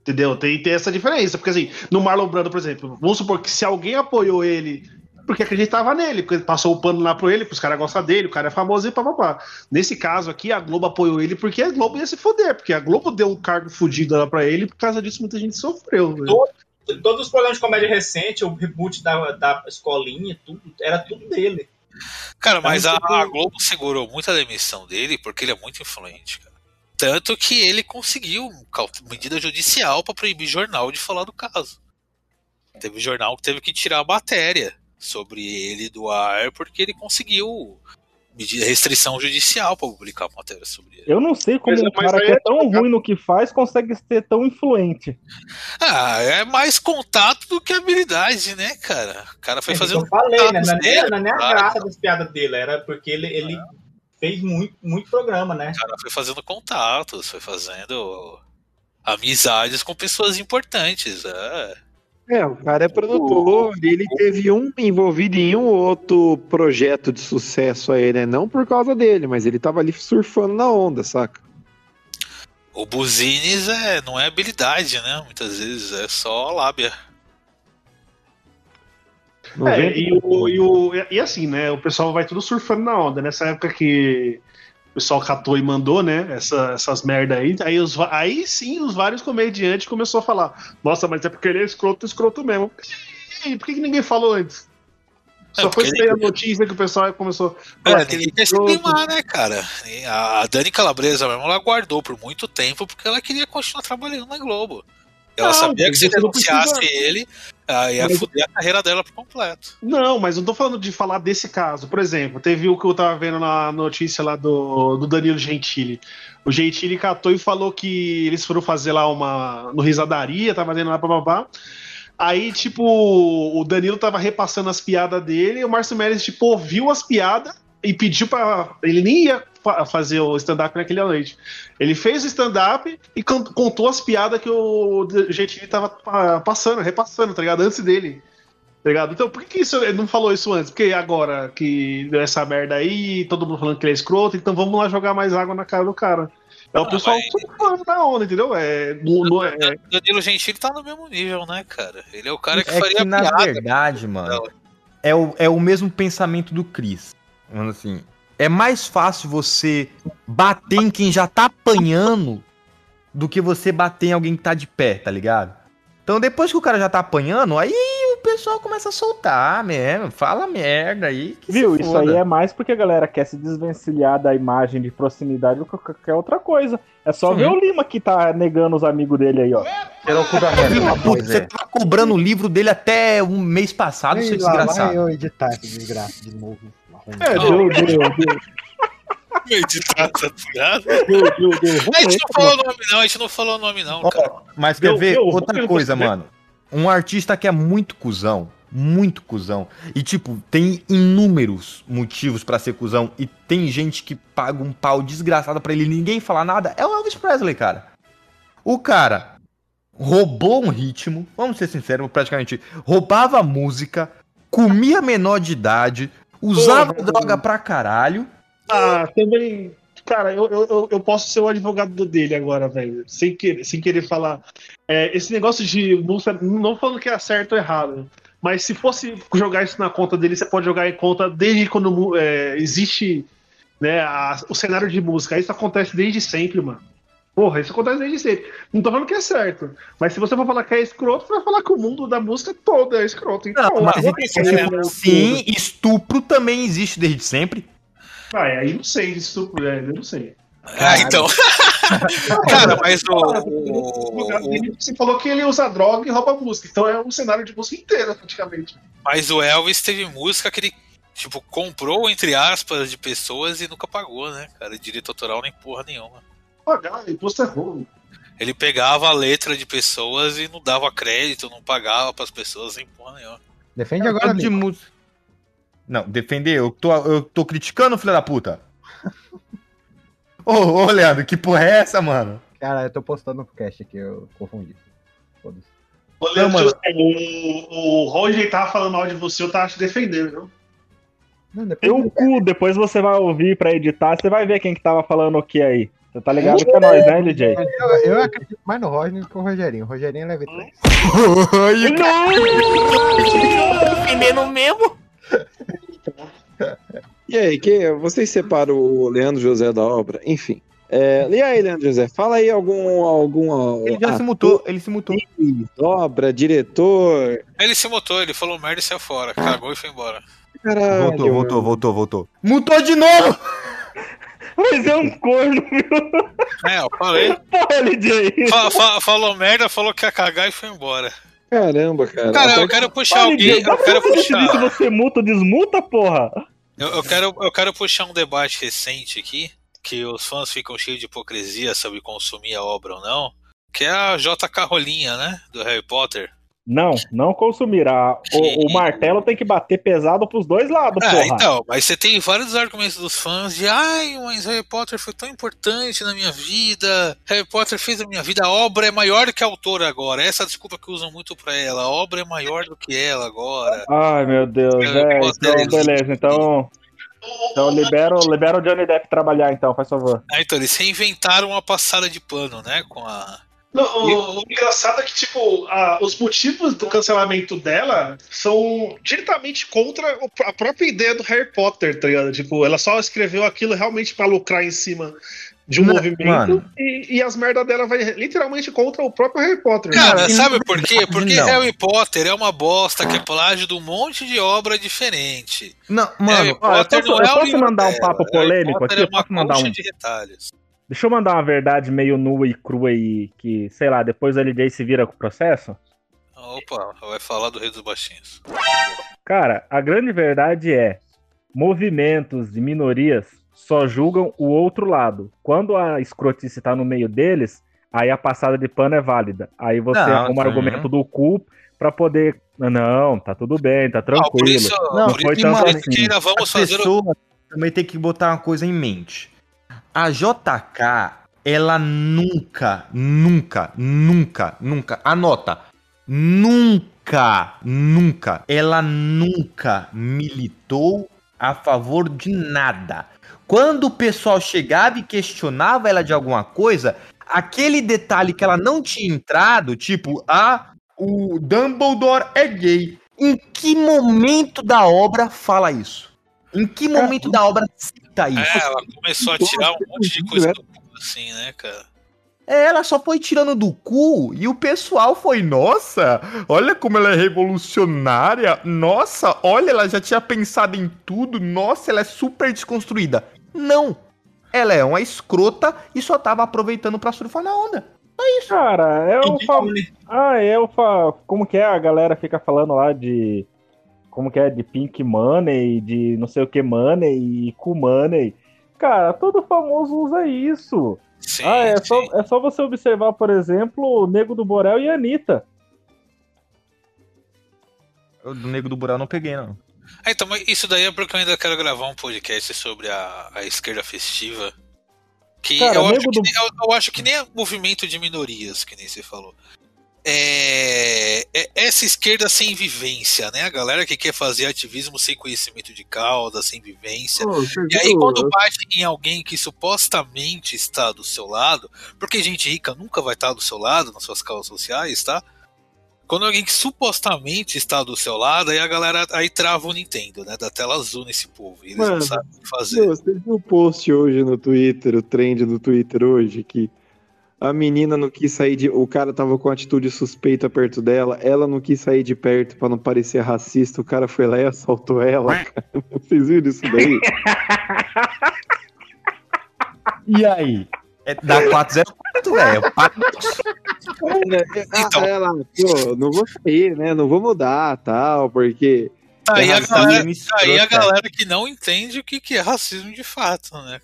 Entendeu? Tem, tem essa diferença. Porque assim, no Marlon Brando, por exemplo, vamos supor que se alguém apoiou ele porque acreditava nele, porque passou o pano lá pro ele, pros caras gostam dele, o cara é famoso e papapá. Nesse caso aqui, a Globo apoiou ele porque a Globo ia se foder, porque a Globo deu um cargo fudido lá pra ele, por causa disso muita gente sofreu. né? Todos os programas de comédia recente, o reboot da, da escolinha, tudo, era tudo dele. Cara, mas a, a Globo segurou muito a demissão dele porque ele é muito influente, cara. Tanto que ele conseguiu medida judicial pra proibir jornal de falar do caso. Teve jornal que teve que tirar a matéria sobre ele do ar porque ele conseguiu medida restrição judicial pra publicar matéria sobre ele. Eu não sei como Mas- um mas cara que é é tão ruim no que faz consegue ser tão influente. Ah, é mais contato do que habilidade, né, cara? O cara foi É, fazer eu falei, né? Não é nem, dele, não é nem a cara. graça das piadas dele, era porque ele, ele fez muito, muito programa, né? O cara foi fazendo contatos, foi fazendo amizades com pessoas importantes. É. É, o cara é produtor, ele teve um envolvido em um outro projeto de sucesso aí, né? Não por causa dele, mas ele tava ali surfando na onda, saca? O Buzines é, não é habilidade, né? Muitas vezes é só lábia. É, e, o, e, o, e assim, né? O pessoal vai tudo surfando na onda. Nessa época que o pessoal catou e mandou, né? Essa, essas merda aí. Aí, os, aí sim, os vários comediantes começou a falar: Nossa, mas é porque ele é escroto, escroto mesmo. E por que, que ninguém falou antes? É, Só foi porque sair a notícia que o pessoal começou. É, que ninguém é quer se queimar, né, cara? A Dani Calabresa mesmo, ela guardou por muito tempo porque ela queria continuar trabalhando na Globo. Ela Não, sabia que se denunciasse ele, ah, ia Mas- fuder a carreira dela por completo. Não, mas não tô falando de falar desse caso. Por exemplo, teve o que eu tava vendo na notícia lá do, do Danilo Gentili. O Gentili catou e falou que eles foram fazer lá uma. no Risadaria, tava fazendo lá bababá. Aí, tipo, o Danilo tava repassando as piadas dele, e o Márcio Meirelles, tipo, ouviu as piadas e pediu pra. Ele nem ia fa- fazer o stand-up naquela noite. Ele fez o stand-up e contou as piadas que o Gentili tava pa- passando, repassando, tá ligado? Antes dele. Tá ligado? Então, por que, que isso, ele não falou isso antes? Porque agora que deu essa merda aí, todo mundo falando que ele é escroto, então vamos lá jogar mais água na cara do cara. É o Ah, pessoal mas- surfando na onda, entendeu? É, no- no- é, O Danilo Gentili tá no mesmo nível, né, cara? Ele é o cara que É faria que, na piada. verdade, mano, é o, é o mesmo pensamento do Chris. Mano, assim, é mais fácil você bater em quem já tá apanhando do que você bater em alguém que tá de pé, tá ligado? Então depois que o cara já tá apanhando, aí o pessoal começa a soltar mesmo, fala merda aí. que se Viu? Isso aí é mais porque a galera quer se desvencilhar da imagem de proximidade do que qualquer outra coisa. É só Sim. ver o Lima que tá negando os amigos dele aí, ó. Era o da pois você é. tá cobrando o livro dele até um mês passado, seu vai desgraçado. eu editar essa desgraça de novo. É, deu, deu, deu, Editar, tá ligado? deu, deu, deu. A gente não falou o nome, não. A gente não falou o nome, não, cara. Mas quer Deu- ver deu, outra deu, coisa, deu. mano? Um artista que é muito cuzão, muito cuzão, e tipo, tem inúmeros motivos pra ser cuzão, e tem gente que paga um pau desgraçado pra ele e ninguém fala nada, é o Elvis Presley, cara. O cara roubou um ritmo, vamos ser sinceros, praticamente roubava música, comia menor de idade, usava Porra, droga pra caralho. Ah, também. Cara, eu, eu, eu- posso ser o advogado dele agora, velho. Sem querer, sem querer falar. É, esse negócio de música, não falando que é certo ou errado. Mas se fosse jogar isso na conta dele, você pode jogar em conta desde quando é, existe né, a- o cenário de música. Isso acontece desde sempre, mano. Porra, isso acontece desde sempre. Não tô falando que é certo. Mas se você for falar que é escroto, você vai falar que o mundo da música todo é escroto. Então, Não, mas eu vou pensar que é sim, estupro também existe desde sempre. Ah, é, aí não sei, estupro, é, eu não sei. Ah, então. cara, mas o. o- Você falou que ele usa droga e rouba música, então é um cenário de música inteira, praticamente. Mas o Elvis teve música que ele, tipo, comprou, entre aspas, de pessoas e nunca pagou, né, cara? Direito autoral nem porra nenhuma. Pagar, imposto é roubo. Ele pegava a letra de pessoas e não dava crédito, não pagava pras pessoas nem porra nenhuma. Defende agora, de música. Não, defender, eu tô, eu tô criticando, filho da puta. Ô, ô, Leandro, que porra é essa, mano? Cara, eu tô postando no cast aqui, eu confundi. Foda-se. Ô, Leandro, Não, mano. o, o Roger tava falando mal de você, eu tava te defendendo, viu? Não, depois Eu cu, depois você vai ouvir pra editar, você vai ver quem que tava falando o que aí. Você tá ligado que é nós, né, DJ? eu, eu acredito mais no Roger do que o Rogerinho. O Rogerinho leva três. Defendendo mesmo? E aí, que, vocês separam o Leandro José da obra? Enfim. É, e aí, Leandro José, fala aí algum. algum Ele já ator, se mutou, ele se mutou. obra, diretor. Ele se mutou, ele falou merda e saiu fora, cagou e foi embora. Caralho. Voltou, voltou, voltou, voltou. Mutou de novo! Mas é um corno, viu? É, eu falei. Porra, DJ. Fa- fa- falou merda, falou que ia cagar e foi embora. Caramba, cara. Cara, eu quero puxar Olha, alguém. dá Eu quero decidir se puxar. você multa ou desmuta, porra? Eu, eu quero, eu quero puxar um debate recente aqui, que os fãs ficam cheios de hipocrisia sobre consumir a obra ou não, que é a JK Rolinha, né? Do Harry Potter. Não, não consumirá. O, o martelo tem que bater pesado pros dois lados, Ah, porra. então, mas você tem vários argumentos dos fãs de ai, mas Harry Potter foi tão importante na minha vida. Harry Potter fez a minha vida, a obra é maior do que a autora agora. Essa é a desculpa que usam muito pra ela. A obra é maior do que ela agora. Ai, meu Deus, é. Então, é beleza, então. Então libera, o- libera o Johnny Depp trabalhar, então, faz favor. Ah, então, eles reinventaram uma passada de pano, né? Com a. Não, o, o engraçado é que, tipo, a- os motivos do cancelamento dela são diretamente contra a própria ideia do Harry Potter, tá ligado? Tipo, ela só escreveu aquilo realmente pra lucrar em cima de um Não, movimento e, e as merdas dela vai literalmente contra o próprio Harry Potter. Cara, Não, sabe por quê? Porque não. Harry Potter é uma bosta que é plágio de um monte de obra diferente. Não, Harry mano, ó, eu Potter posso- não eu é posso mandar um papo Harry polêmico aqui? É Eu uma posso mandar um- de retalhos. Deixa eu mandar uma verdade meio nua e crua aí, que, sei lá, depois o LJ se vira com o processo. Opa, vai falar do Rei dos Baixinhos. Cara, a grande verdade é: movimentos de minorias só julgam o outro lado. Quando a escrotice tá no meio deles, aí a passada de pano é válida. Aí você Não, arruma sim. argumento do cu pra poder. Não, tá tudo bem, tá Ah, por tranquilo. isso, Não, por foi isso tanto que assim. que ainda vamos As fazer o também tem que botar uma coisa em mente. A JK, ela nunca, nunca, nunca, nunca, anota, nunca, nunca, ela nunca militou a favor de nada. Quando o pessoal chegava e questionava ela de alguma coisa, aquele detalhe que ela não tinha entrado, tipo, ah, o Dumbledore é gay. Em que momento da obra fala isso? Em que momento da obra cita isso? É, ela começou a tirar um monte de coisa do cu, assim, né, cara? É, ela só foi tirando do cu e o pessoal foi, nossa, olha como ela é revolucionária, nossa, olha, ela já tinha pensado em tudo, nossa, ela é super desconstruída. Não, ela é uma escrota e só tava aproveitando pra surfar na onda. É isso. Cara, é o fa... Ah, é o fa... Como que é? A galera fica falando lá de. Como que é? De Pink Money, de não sei o que Money e Cool Money. Cara, todo famoso usa isso. Sim, ah, é sim. só, é só você observar, por exemplo, o Nego do Borel e a Anitta. Eu do Nego do Burel não peguei, não. Ah, então, mas isso daí é porque eu ainda quero gravar um podcast sobre a, a esquerda festiva. Que Cara, eu, acho nego que, do- eu, eu acho que nem é movimento de minorias, que nem você falou. É, é essa esquerda sem vivência, né? A galera que quer fazer ativismo sem conhecimento de causa, sem vivência. Você E aí, quando bate em alguém que supostamente está do seu lado, porque gente rica nunca vai estar do seu lado nas suas causas sociais, tá? Quando alguém que supostamente está do seu lado, aí a galera aí trava o Nintendo, né? Da tela azul nesse povo. E eles não Mano, sabem o que fazer. Meu, você viu o post hoje no Twitter, o trend do Twitter hoje, que a menina não quis sair de. O cara tava com atitude suspeita perto dela, ela não quis sair de perto pra não parecer racista, o cara foi lá e assaltou ela, cara. Vocês viram isso daí? E aí? É da 404, velho. Então, ela, pô, não vou sair, né? Não vou mudar, tal, porque. Aí, é a galera, aí a galera que não entende o que, que é racismo de fato, né?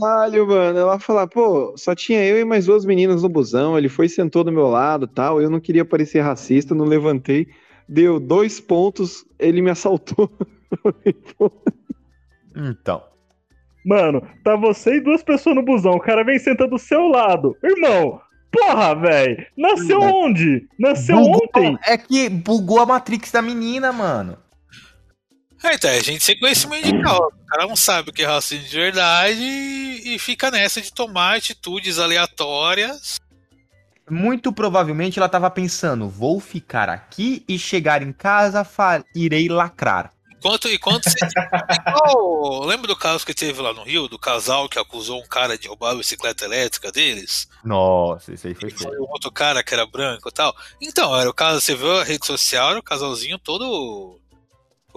Caralho, mano. Ela fala, pô, só tinha eu e mais duas meninas no busão. Ele foi e sentou do meu lado tal. Eu não queria parecer racista, não levantei. Deu dois pontos, ele me assaltou. Então. Mano, tá você e duas pessoas no busão. O cara vem sentando do seu lado. Irmão, porra, velho. Nasceu onde? Nasceu Bugou- ontem. É que bugou a Matrix da menina, mano. É, então, é gente sem conhecimento de causa. O cara não sabe o que é racismo de verdade e, e fica nessa de tomar atitudes aleatórias. Muito provavelmente ela tava pensando: vou ficar aqui e chegar em casa, irei lacrar. Enquanto, enquanto você. Igual- lembra do caso que teve lá no Rio, do casal que acusou um cara de roubar a bicicleta elétrica deles? Nossa, isso aí foi Foi feio. o outro cara que era branco e tal. Então, era o caso, você viu a rede social, era o casalzinho todo.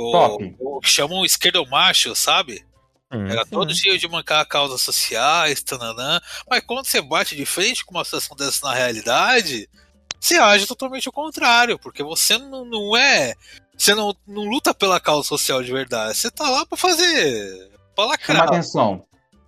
O, Top. o que chamam esquerdomacho, sabe? Hum, Era sim. todo cheio de mancar causas sociais, tananã. Mas quando você bate de frente com uma situação dessa na realidade, você age totalmente ao contrário, porque você não, não é. Você não, não luta pela causa social de verdade. Você tá lá pra fazer. pra lacrar. atenção.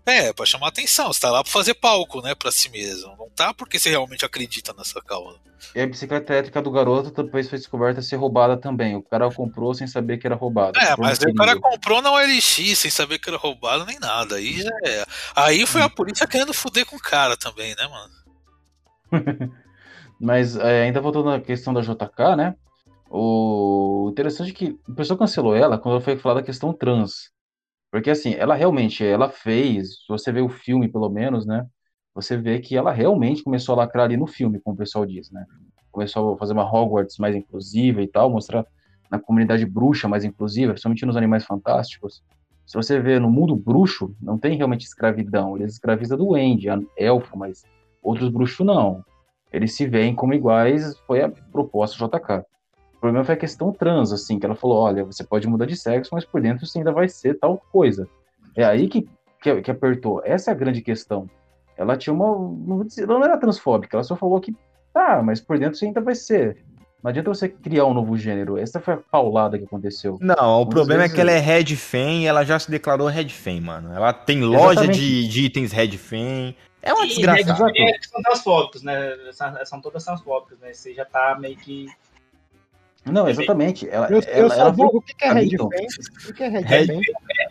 É, pra chamar atenção. Você tá lá pra fazer palco, né, pra si mesmo. Não tá porque você realmente acredita nessa causa. E a bicicleta elétrica do garoto depois foi descoberta ser roubada também. O cara comprou sem saber que era roubada. É, mas o cara comprou na OLX sem saber que era roubado nem nada. Aí já é. Aí foi a polícia querendo fuder com o cara também, né, mano? Mas é, ainda voltando à questão da JK, né? O interessante é que o pessoal cancelou ela quando foi falar da questão trans. Porque assim, ela realmente, ela fez, se você vê o filme pelo menos, né? Você vê que ela realmente começou a lacrar ali no filme, como o pessoal diz, né? Começou a fazer uma Hogwarts mais inclusiva e tal, mostrar na comunidade bruxa mais inclusiva, principalmente nos Animais Fantásticos. Se você vê no mundo bruxo, não tem realmente escravidão. Eles escravizam do Wendy, a- elfo, mas outros bruxos não. Eles se veem como iguais, foi a proposta JK. O problema foi a questão trans, assim, que ela falou, olha, você pode mudar de sexo, mas por dentro você ainda vai ser tal coisa. É aí que, que, que apertou. Essa é a grande questão. Ela tinha uma. Não, dizer- ela não era transfóbica, ela só falou que, tá, mas por dentro você ainda vai ser. Não adianta você criar um novo gênero. Essa foi a paulada que aconteceu. Não, o problema vezes- é que ela é Red Fan e ela já se declarou Red Fan, mano. Ela tem loja de, de itens Red Fan. É uma E desgraçada. Red Fan é são transfóbicos, né? São, são todas transfóbicas, né? Você já tá meio que. Não, exatamente. Ela, Eu, eu ela, só ela vou. O que, que é Red. Fan? O que é Red, Fan?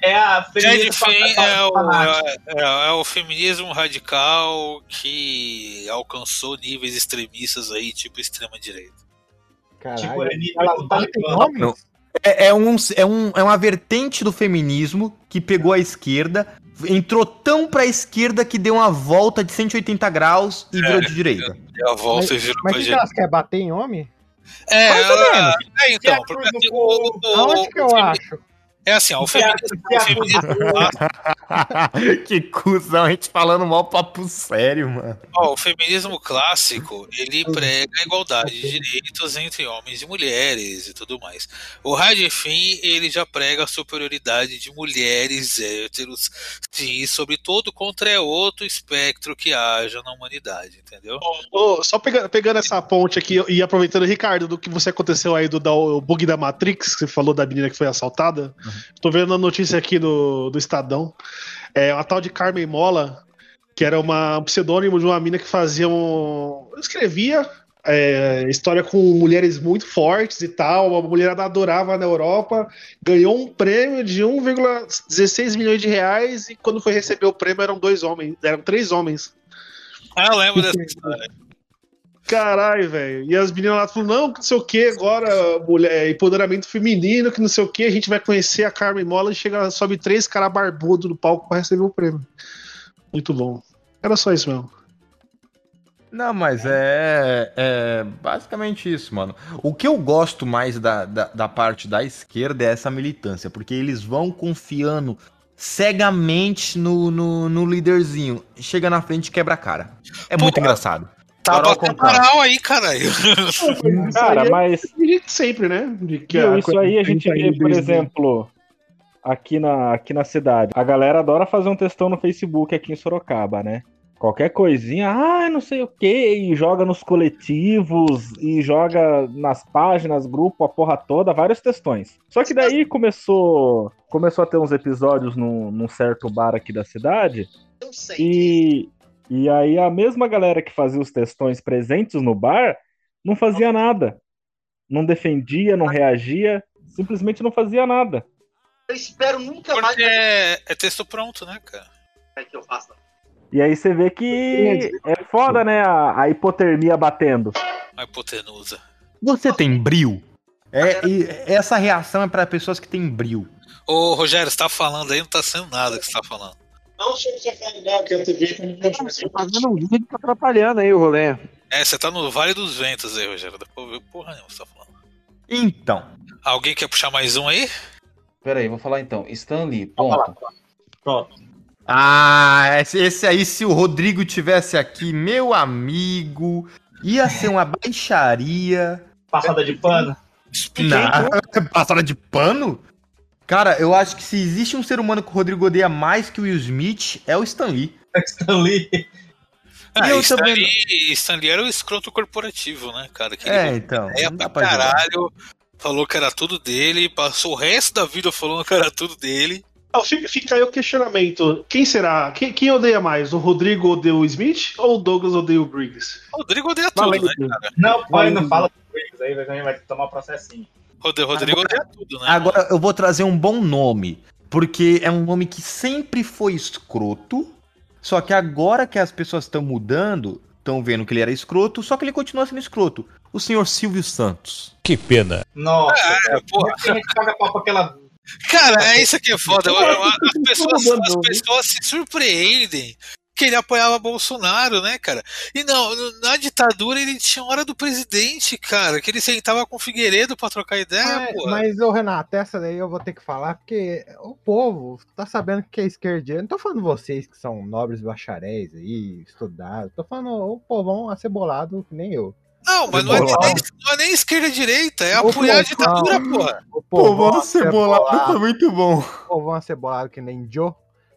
É a Red Fan é o, é, é- é o feminismo radical que alcançou níveis extremistas aí, tipo extrema-direita. Caralho. Tipo, é talibã. homens? Não. É, é um, é, um, é uma vertente do feminismo que pegou a esquerda, entrou tão pra esquerda que deu uma volta de 180 graus e virou de direita. E a volta Mas, virou mas pra o que que direita. elas querem bater em homem? É, Mais ou menos. é, então, porque assim, com- o, o, Aonde que eu o, acho? É assim, ó, o feminismo, o feminismo clássico, que cuzão, a gente falando mal papo sério, mano. ó, o feminismo clássico, ele prega a igualdade de direitos entre homens e mulheres e tudo mais. O Radifin, ele já prega a superioridade de mulheres héteros, sim, sobre todo contra outro espectro que haja na humanidade, entendeu? Ô, só pega- pegando essa ponte aqui e aproveitando, Ricardo, do que você aconteceu aí do, da- o bug da Matrix, que você falou da menina que foi assaltada. Tô vendo a notícia aqui do, do Estadão. É uma tal de Carmen Mola, que era uma um pseudônimo de uma mina que fazia um. escrevia é, história com mulheres muito fortes e tal. A mulherada adorava na Europa, ganhou um prêmio de 1,16 milhões de reais e quando foi receber o prêmio eram dois homens, eram três homens. Ah, eu lembro dessa história. Caralho, velho. E as meninas lá falaram, não, que não sei o que, agora, mulher, empoderamento feminino, que não sei o que, a gente vai conhecer a Carmen Mola e chega, sobe três caras barbudos no palco pra receber o prêmio. Muito bom. Era só isso mesmo. Não, mas é, é basicamente isso, mano. O que eu gosto mais da, da, da parte da esquerda é essa militância, porque eles vão confiando cegamente no, no, no líderzinho. Chega na frente e quebra a cara. É muito Porra. engraçado. Tá Carol Conká. moral aí, caralho. Cara, mas A gente sempre, né? De que Meu, a isso aí a gente vê, por exemplo, aqui na, aqui na cidade. A galera adora fazer um textão no Facebook aqui em Sorocaba, né? Qualquer coisinha, ah, não sei o que, e joga nos coletivos, e joga nas páginas, grupo, a porra toda, vários textões. Só que daí começou começou a ter uns episódios num, num certo bar aqui da cidade, Eu sei. e, e aí a mesma galera que fazia os textões presentes no bar não fazia nada. Não defendia, não reagia, simplesmente não fazia nada. Eu espero nunca mais Porque é, é texto pronto, né, cara? que eu faça. E aí você vê que é foda, né? A, a hipotermia batendo. A hipotenusa. Você tem bril? É, e essa reação é pra pessoas que têm bril. Ô, Rogério, você tá falando aí, não tá sendo nada que você tá falando. Não, eu só falar não, que a TV tá me Tá fazendo um vídeo tá atrapalhando aí o rolê. É, você tá no Vale dos Ventos aí, Rogério. Pra ver porra nenhuma que você tá falando. Então, Alguém quer puxar mais um aí? Pera aí, vou falar então. Stanley, ponto. Pronto. Ah, esse, esse aí, se o Rodrigo tivesse aqui, meu amigo, ia ser uma baixaria. Passada de pano. Não, passada de pano? Cara, eu acho que se existe um ser humano que o Rodrigo odeia mais que o Will Smith, é o Stan Lee. Stanley. Ah, eu Stan também- Lee, Stan Lee era o escroto corporativo, né, cara? Que É, ele então, não pra caralho, falou que era tudo dele, passou o resto da vida falando que era tudo dele. Ah, fica, fica aí o questionamento. Quem será? Quem, quem odeia mais? O Rodrigo odeia o Smith ou o Douglas odeia o Briggs? O Rodrigo odeia tudo, Valeu. né, cara? Não, pai, não fala do Briggs aí, vai, vai tomar processinho. Rod- Rodrigo odeia tudo, né? Agora eu vou trazer um bom nome, porque é um nome que sempre foi escroto, só que agora que as pessoas estão mudando, estão vendo que ele era escroto, só que ele continua sendo escroto. O senhor Silvio Santos. Que pena. Nossa, É, porra. gente que paga pau pra aquela. Cara, é isso que é foda. As pessoas, as pessoas se surpreendem que ele apoiava Bolsonaro, né, cara? E não, na ditadura ele tinha hora do presidente, cara, que ele sentava com o Figueiredo pra trocar ideia, Mas, pô. mas, ô Renato, essa daí eu vou ter que falar, porque o povo tá sabendo que é esquerda e direita. Não tô falando vocês que são nobres bacharéis aí, estudados. Tô falando o povão acebolado, que nem eu. Não, mas não é, nem, não é nem esquerda e direita, é apoiar a ditadura, porra. O Povão povão cebolado foi muito bom. O povão acebolado, que nem Joe,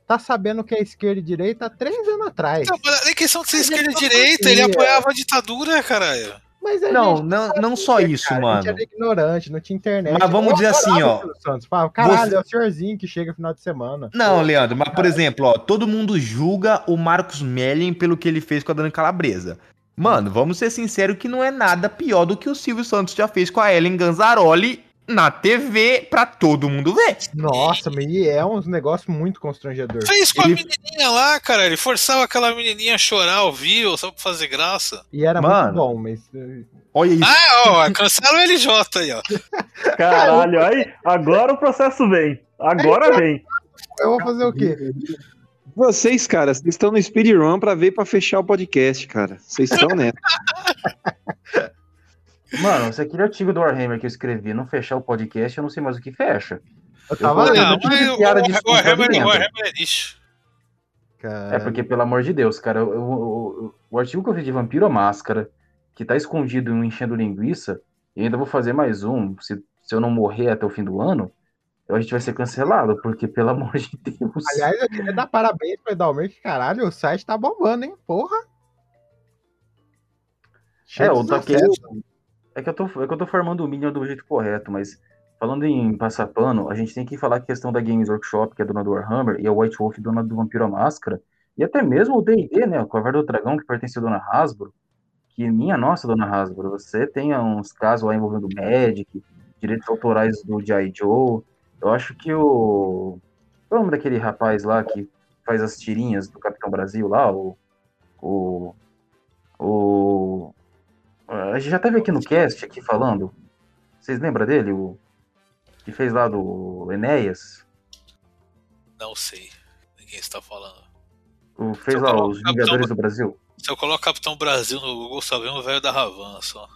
tá sabendo que é esquerda e direita há três anos atrás. Não, mas nem questão de ser Mas esquerda e é direita, ele apoiava a ditadura, caralho. Mas a Não, não, não o só é, isso, cara. A mano. gente era ignorante, não tinha internet. Mas vamos Eu dizer assim, ó. Santos. Falava, caralho, Você- é o senhorzinho que chega no final de semana. Não, Leandro, mas por exemplo, ó, todo mundo julga o Marcos Mellen pelo que ele fez com a Dani Calabresa. Mano, vamos ser sinceros que não é nada pior do que o Silvio Santos já fez com a Ellen Ganzaroli na TV pra todo mundo ver. Nossa, mas e é um negócio muito constrangedor. Fez com a Ele- menininha lá, cara, ele forçava aquela menininha a chorar ao vivo, só pra fazer graça. E era Mano. muito bom, mas. eh, Olha isso. Ah, ó, cancela o LJ aí, ó. Caralho, aí agora o processo vem. Agora vem. Eu vou fazer o quê? Vocês, cara, vocês estão no speedrun pra ver pra fechar o podcast, cara. Vocês estão nessa. Mano, esse aquele artigo do Warhammer que eu escrevi, não fechar o podcast, eu não sei mais o que fecha. Eu tava Eu-. Não, mas o piada o Warhammer o Warhammer é lixo. É porque, pelo amor de Deus, cara, eu- eu- o artigo que eu fiz de Vampiro à Máscara, que tá escondido em um enchendo linguiça, e ainda vou fazer mais um, se, se eu não morrer até o fim do ano, a gente vai ser cancelado, porque, pelo amor de Deus. Aliás, eu queria dar parabéns pro Edalmir, que caralho, o site tá bombando, hein? Porra! É, Cheio de tô sucesso. É que eu tô, é que eu tô formando o Minion do jeito correto, mas falando em passar pano, a gente tem que falar a questão da Games Workshop, que é dona do Warhammer, e a White Wolf, dona do Vampiro à Máscara, e até mesmo o D&D, né, o Covarde do Dragão, que pertence à dona Hasbro, que, minha nossa, dona Hasbro, você tem uns casos lá envolvendo Magic, direitos autorais do G.I. Joe, eu acho que o... Qual é o nome daquele rapaz lá que faz as tirinhas do Capitão Brasil lá, o... O... O... A gente já teve aqui no cast, aqui falando. Vocês lembram dele? O que fez lá do Enéas? Não sei. Ninguém está falando. O fez lá os Vingadores do Brasil? Se eu coloco Capitão Brasil no Google, só vem o velho da Ravan só.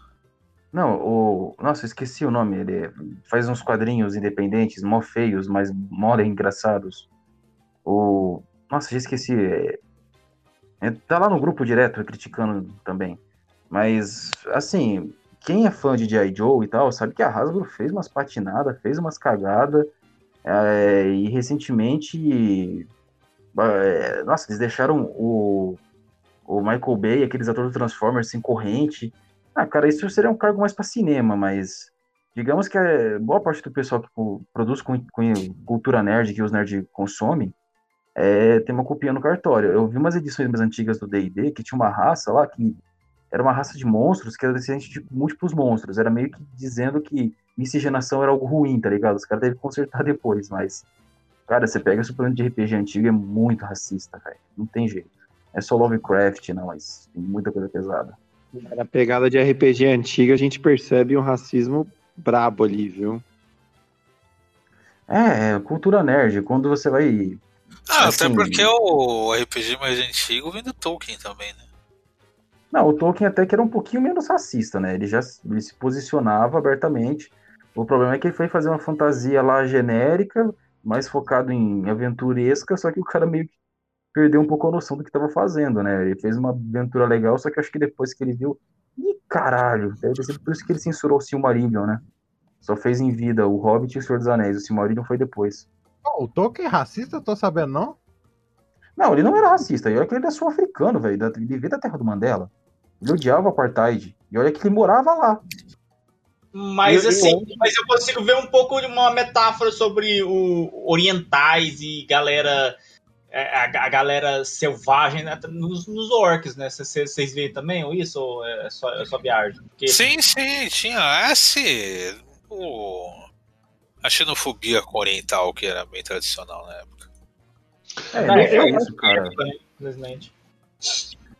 Não, o. Nossa, esqueci o nome. Ele faz uns quadrinhos independentes, mó feios, mas mó engraçados. O. Nossa, já esqueci. é- é- Tá lá no grupo direto criticando também. Mas, assim, quem é fã de G.I. Joe e tal, sabe que a Hasbro fez umas patinadas, fez umas cagadas. é, e recentemente. é, nossa, eles deixaram o, o Michael Bay, aqueles atores do Transformers, sem corrente. Ah, cara, isso seria um cargo mais para cinema, mas digamos que é, boa parte do pessoal que produz com, com cultura nerd, que os nerds consomem, é, tem uma copia no cartório. Eu vi umas edições mais antigas do D&D que tinha uma raça lá que era uma raça de monstros que era descendente de múltiplos monstros. Era meio que dizendo que miscigenação era algo ruim, tá ligado? Os caras devem consertar depois, mas... Cara, você pega suplemento de RPG antigo, é muito racista, velho. Não tem jeito. É só Lovecraft, não, mas tem muita coisa pesada. Na pegada de RPG antiga, a gente percebe um racismo brabo ali, viu? É, é cultura nerd. Quando você vai. Ah, assim, até porque o RPG mais antigo vem do Tolkien também, né? Não, o Tolkien até que era um pouquinho menos racista, né? Ele já ele se posicionava abertamente. O problema é que ele foi fazer uma fantasia lá genérica, mais focado em aventuresca, só que o cara meio que perdeu um pouco a noção do que estava fazendo, né? Ele fez uma aventura legal, só que acho que depois que ele viu. Ih, caralho! Deve ter sido por isso que ele censurou o Silmarillion, né? Só fez em vida o Hobbit e o Senhor dos Anéis. O Silmarillion foi depois. Pô, o Tolkien é racista, eu tô sabendo, não? Não, ele não era racista. E olha que ele era sul-africano, velho. da- Ele veio da terra do Mandela. Ele odiava o apartheid. E olha que ele morava lá. Mas Eu- eu assim, acho- mas eu consigo ver um pouco de uma metáfora sobre o orientais e galera. é, A, a galera selvagem né, nos, nos orcs, né? Vocês veem também isso ou é só, é só viagem? Porque- Sim, sim, tinha esse. O, a xenofobia com oriental, que era bem tradicional na época. É, é isso, cara. Infelizmente.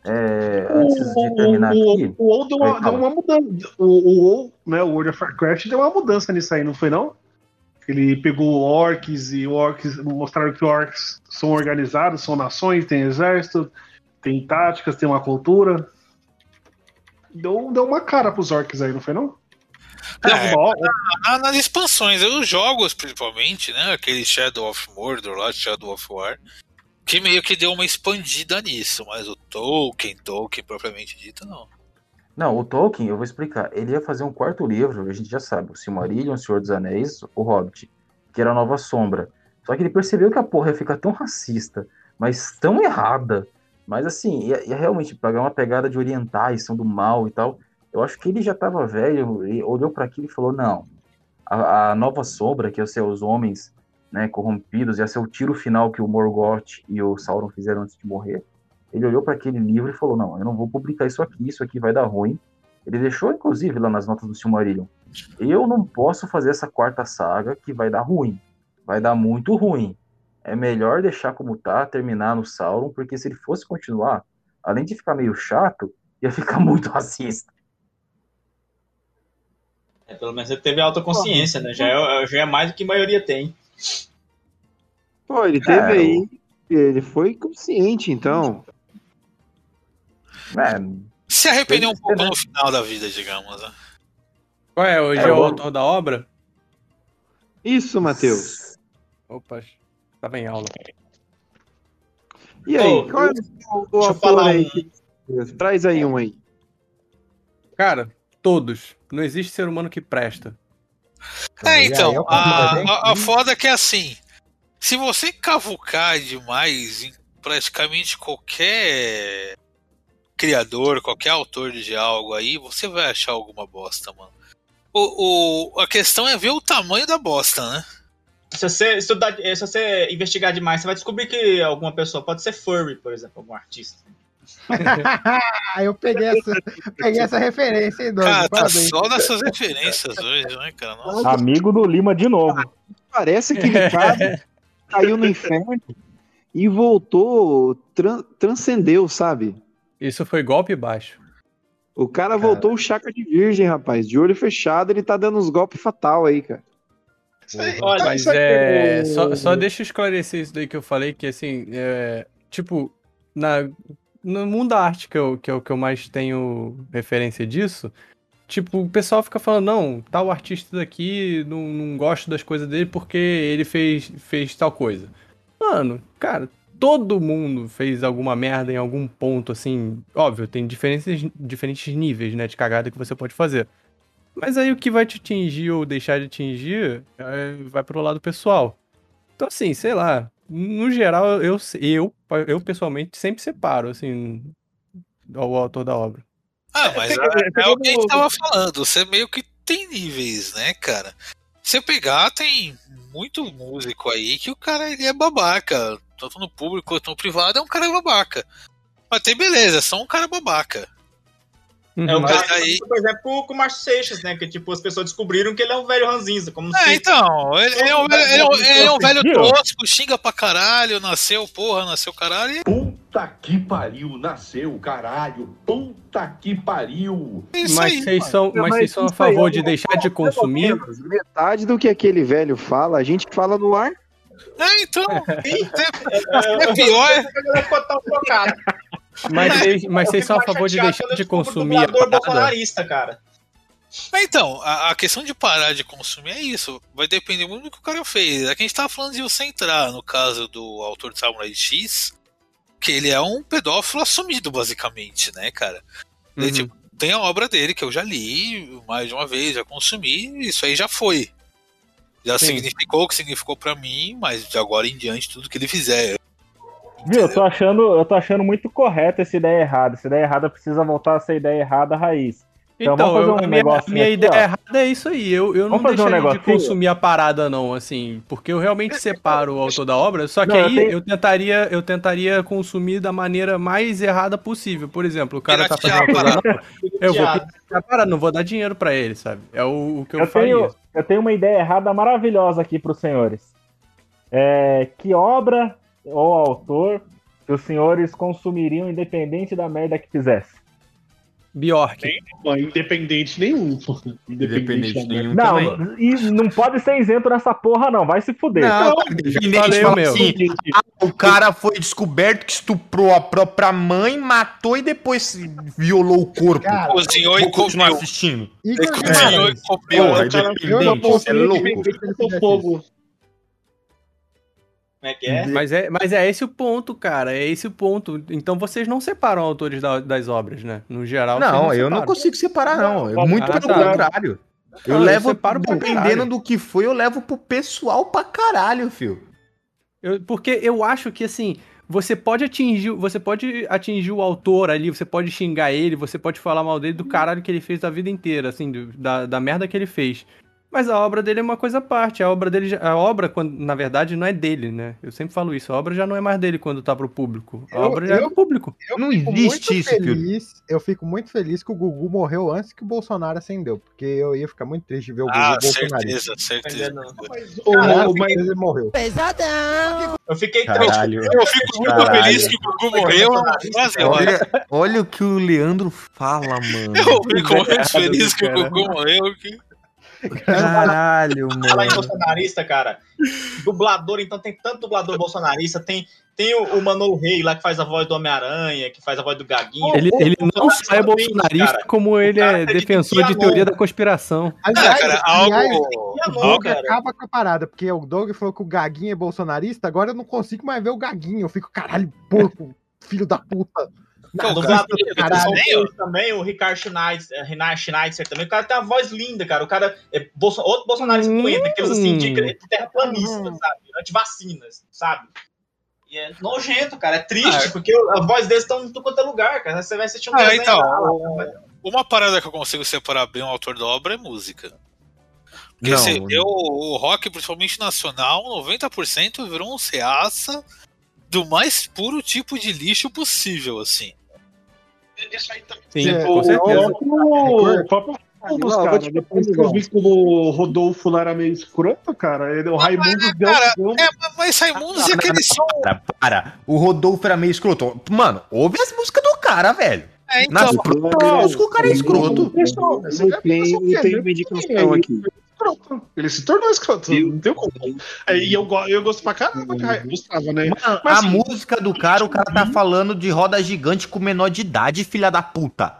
É, antes de terminar o, aqui. O WoW deu deu uma mudança. O, o WoW, né, o World of Warcraft deu uma mudança nisso aí, não foi não? Ele pegou orcs e orcs mostraram que orcs são organizados, são nações, tem exército, tem táticas, tem uma cultura. Deu, deu uma cara pros orcs aí, não foi não? É, na- nas expansões, os jogos principalmente, né? Aquele Shadow of Mordor lá, Shadow of War, que meio que deu uma expandida nisso, mas o Tolkien, Tolkien propriamente dito, não. Não, o Tolkien, eu vou explicar. Ele ia fazer um quarto livro, a gente já sabe, o Silmarillion, o Senhor dos Anéis, o Hobbit, que era a Nova Sombra. Só que ele percebeu que a porra ia ficar tão racista, mas tão errada. Mas assim, ia, ia realmente pegar uma pegada de orientais, são do mal e tal. Eu acho que ele já tava velho, e olhou para aquilo e falou: não, a, a Nova Sombra, que ser os homens né, corrompidos, ia ser o tiro final que o Morgoth e o Sauron fizeram antes de morrer. Ele olhou para aquele livro e falou: Não, eu não vou publicar isso aqui, isso aqui vai dar ruim. Ele deixou, inclusive, lá nas notas do Silmarillion: Eu não posso fazer essa quarta saga que vai dar ruim. Vai dar muito ruim. É melhor deixar como tá, terminar no Sauron, porque se ele fosse continuar, além de ficar meio chato, ia ficar muito racista. É, pelo menos ele teve autoconsciência, né? Já é, já é mais do que a maioria tem. Pô, ele teve É, aí. Ele foi consciente, então. É, Se arrependeu um pouco ser, né? no final da vida, digamos. Né? Qual é? Hoje É, é, o autor da obra? Isso, Matheus. Opa, tava em aula. E aí, Ô, qual é o, o deixa eu autor falar aí? um- Traz aí um aí. Cara, todos. Não existe ser humano que presta. É, aí então, eu a, concordo, hein? a, a foda é que é assim, se você cavucar demais em praticamente qualquer criador, qualquer autor de algo aí, você vai achar alguma bosta, mano. O, o, a questão é ver o tamanho da bosta, né? Se você, estudar, se você investigar demais, você vai descobrir que alguma pessoa pode ser furry, por exemplo, algum artista. Eu peguei essa, peguei essa referência, hein, Doug? Cara, tá só nessas referências hoje, né, cara? Nossa. Amigo do Lima de novo. Parece aquele cara caiu no inferno e voltou, tran- transcendeu, sabe? Isso foi golpe baixo. O cara voltou o chaca de virgem, rapaz. De olho fechado, ele tá dando uns golpes fatal aí, cara. Olha, Mas isso aqui é. Só, só deixa eu esclarecer isso daí que eu falei, que assim, é, tipo, na, no mundo da arte, que, eu, que é o que eu mais tenho referência disso, tipo, o pessoal fica falando, não, tal artista daqui, não, não gosto das coisas dele porque ele fez, fez tal coisa. Mano, cara, todo mundo fez alguma merda em algum ponto, assim, óbvio, tem diferentes, diferentes níveis, né, de cagada que você pode fazer. Mas aí o que vai te atingir ou deixar de atingir é, vai pro lado pessoal. Então, assim, sei lá. No geral, eu, eu, eu pessoalmente sempre separo, assim, o autor da obra. Ah, mas é, é o que a gente tava falando. Você meio que tem níveis, né, cara? Se eu pegar, tem muito músico aí que o cara ele é babaca. Tanto no público quanto no privado é um cara babaca. Mas tem beleza, é só um cara babaca. É o caso, aí- por exemplo, com o Márcio Seixas, né? Que tipo, as pessoas descobriram que ele é um velho ranzinza. Como É, se... então, ele, ele é um velho, ele é um- ele é um velho tosco, xinga pra caralho, nasceu, porra, nasceu caralho. e- Puta que pariu, nasceu, caralho. Puta que pariu. Mas vocês são, mas vocês são a isso aí, favor de deixar de consumir? Metade do que aquele velho fala, a gente fala no ar. É, então. É, é pior. Mas vocês, mas vocês são a favor de deixar de consumir a parada? bolsonarista, cara. Mas Então, a, a questão de parar de consumir é isso. Vai depender muito do que o cara fez. Aqui a gente tava falando de você entrar, no caso do autor de Samurai X, que ele é um pedófilo assumido, basicamente, né, cara? Uhum. Ele, tipo, tem a obra dele que eu já li mais de uma vez, já consumi, isso aí já foi. Já Sim. significou o que significou pra mim, mas de agora em diante, tudo que ele fizer. Viu, eu tô achando, eu tô achando muito correto essa ideia errada. Essa ideia errada precisa voltar a ser ideia errada raiz. Então, Então, vamos eu- fazer a um minha, negócio minha aqui, ideia ó. errada é isso aí. Eu, eu não fazer um deixaria de consumir a parada, não, assim, porque eu realmente separo o autor da obra, só que Não, eu aí tenho- eu tentaria, eu tentaria consumir da maneira mais errada possível. Por exemplo, o cara tá fazendo a uma parada. eu vou Piratear. a parada, não vou dar dinheiro pra ele, sabe? É o, o que eu, Eu faria. tenho, eu tenho uma ideia errada maravilhosa aqui para os senhores. É, que obra ou autor que os senhores consumiriam independente da merda que fizesse? Bjork. Independente nenhum. Independente, Independente nenhum. Não, também. e não pode ser isento nessa porra, não. Vai se fuder. Não, já independente, falei o fala meu. assim, ah, o cara foi descoberto que estuprou a própria mãe, matou e depois violou o corpo. Cara, Cozinhou e comeu. assistindo. Cozinhou e comeu. Não você é consigo louco. Como é que é? Mas é, mas é esse o ponto, cara. É esse o ponto. Então vocês não separam autores da- das obras, né? No geral. vocês Não, eu não consigo separar, não. Não, Muito ah, pelo tá. contrário. Eu Não, eu levo, separo pra dependendo caralho. do que foi, eu levo pro pessoal pra caralho, filho. Eu- porque eu acho que assim, você pode atingir, você pode atingir o autor ali, você pode xingar ele, você pode falar mal dele do caralho que ele fez a vida inteira, assim, do- da, da merda que ele fez. Mas a obra dele é uma coisa à parte. A obra dele, já- a obra, quando, na verdade, não é dele, né? Eu sempre falo isso. A obra já não é mais dele quando tá pro público. A Eu- obra já é eu- do público. Eu Não existe isso, filho. feliz, Eu fico muito feliz que o Gugu morreu antes que o Bolsonaro acendeu, porque eu ia ficar muito triste de ver o Gugu Ah, bolsonarista. certeza, certeza. Mas, Ô, Caralho, mas mas- ele morreu. Eu fiquei Caralho. Eu fico muito Caralho. feliz que o Gugu morreu. Olha, olha o que o Leandro fala, mano. Eu fico muito feliz que o. Gugu morreu. Que... Caralho, mano. bolsonarista, cara. dublador, então tem tanto dublador bolsonarista, tem, tem o, o Manolo Rey lá que faz a voz do Homem-Aranha, que faz a voz do Gaguinho. Ele, ele o não só é bolsonarista, cara. como ele é defensor de teoria da conspiração. Aliás, cara, aliás, algo- o algo, Doug cara. acaba com a parada, porque o Doug falou que o Gaguinho é bolsonarista, agora eu não consigo mais ver o Gaguinho. Eu fico, caralho, porco, filho da puta. Não, O cara, eu também, o Ricardo Schneider, Renato Schneider também, o cara tem uma voz linda, cara. O cara é outro bolsonarista Hum. doente, aqueles assim, de de terraplanista, sabe? Antivacinas, sabe? E é nojento, cara. É triste, Ah, porque a voz deles estão em tudo quanto é lugar, cara. Você vai assistir um Ah, desenho então, lá, uma parada que eu consigo separar bem o autor da obra é música. Porque Não, você vê o, rock, principalmente nacional, 90% virou um reaça do mais puro tipo de lixo possível, assim. Sim, É, com o- certeza. O próprio Raimundos, Não, eu vou cara. te Depois que eu vi como o Rodolfo lá era meio escroto, cara, ele, o Raimundos deu, Cara, deu é, mas Raimundos é aquele som. Para, para. O Rodolfo era meio escroto. Mano, ouve as músicas do cara, velho. É, Nas então, músicas o cara é escroto. Eu tenho, eu uma indicação aqui. Ele se tornou escroto. Não tem como. É, e eu, eu gosto pra caramba de né? Mano, Mas, a assim, música do cara, o cara tá falando de roda gigante com menor de idade, filha da puta.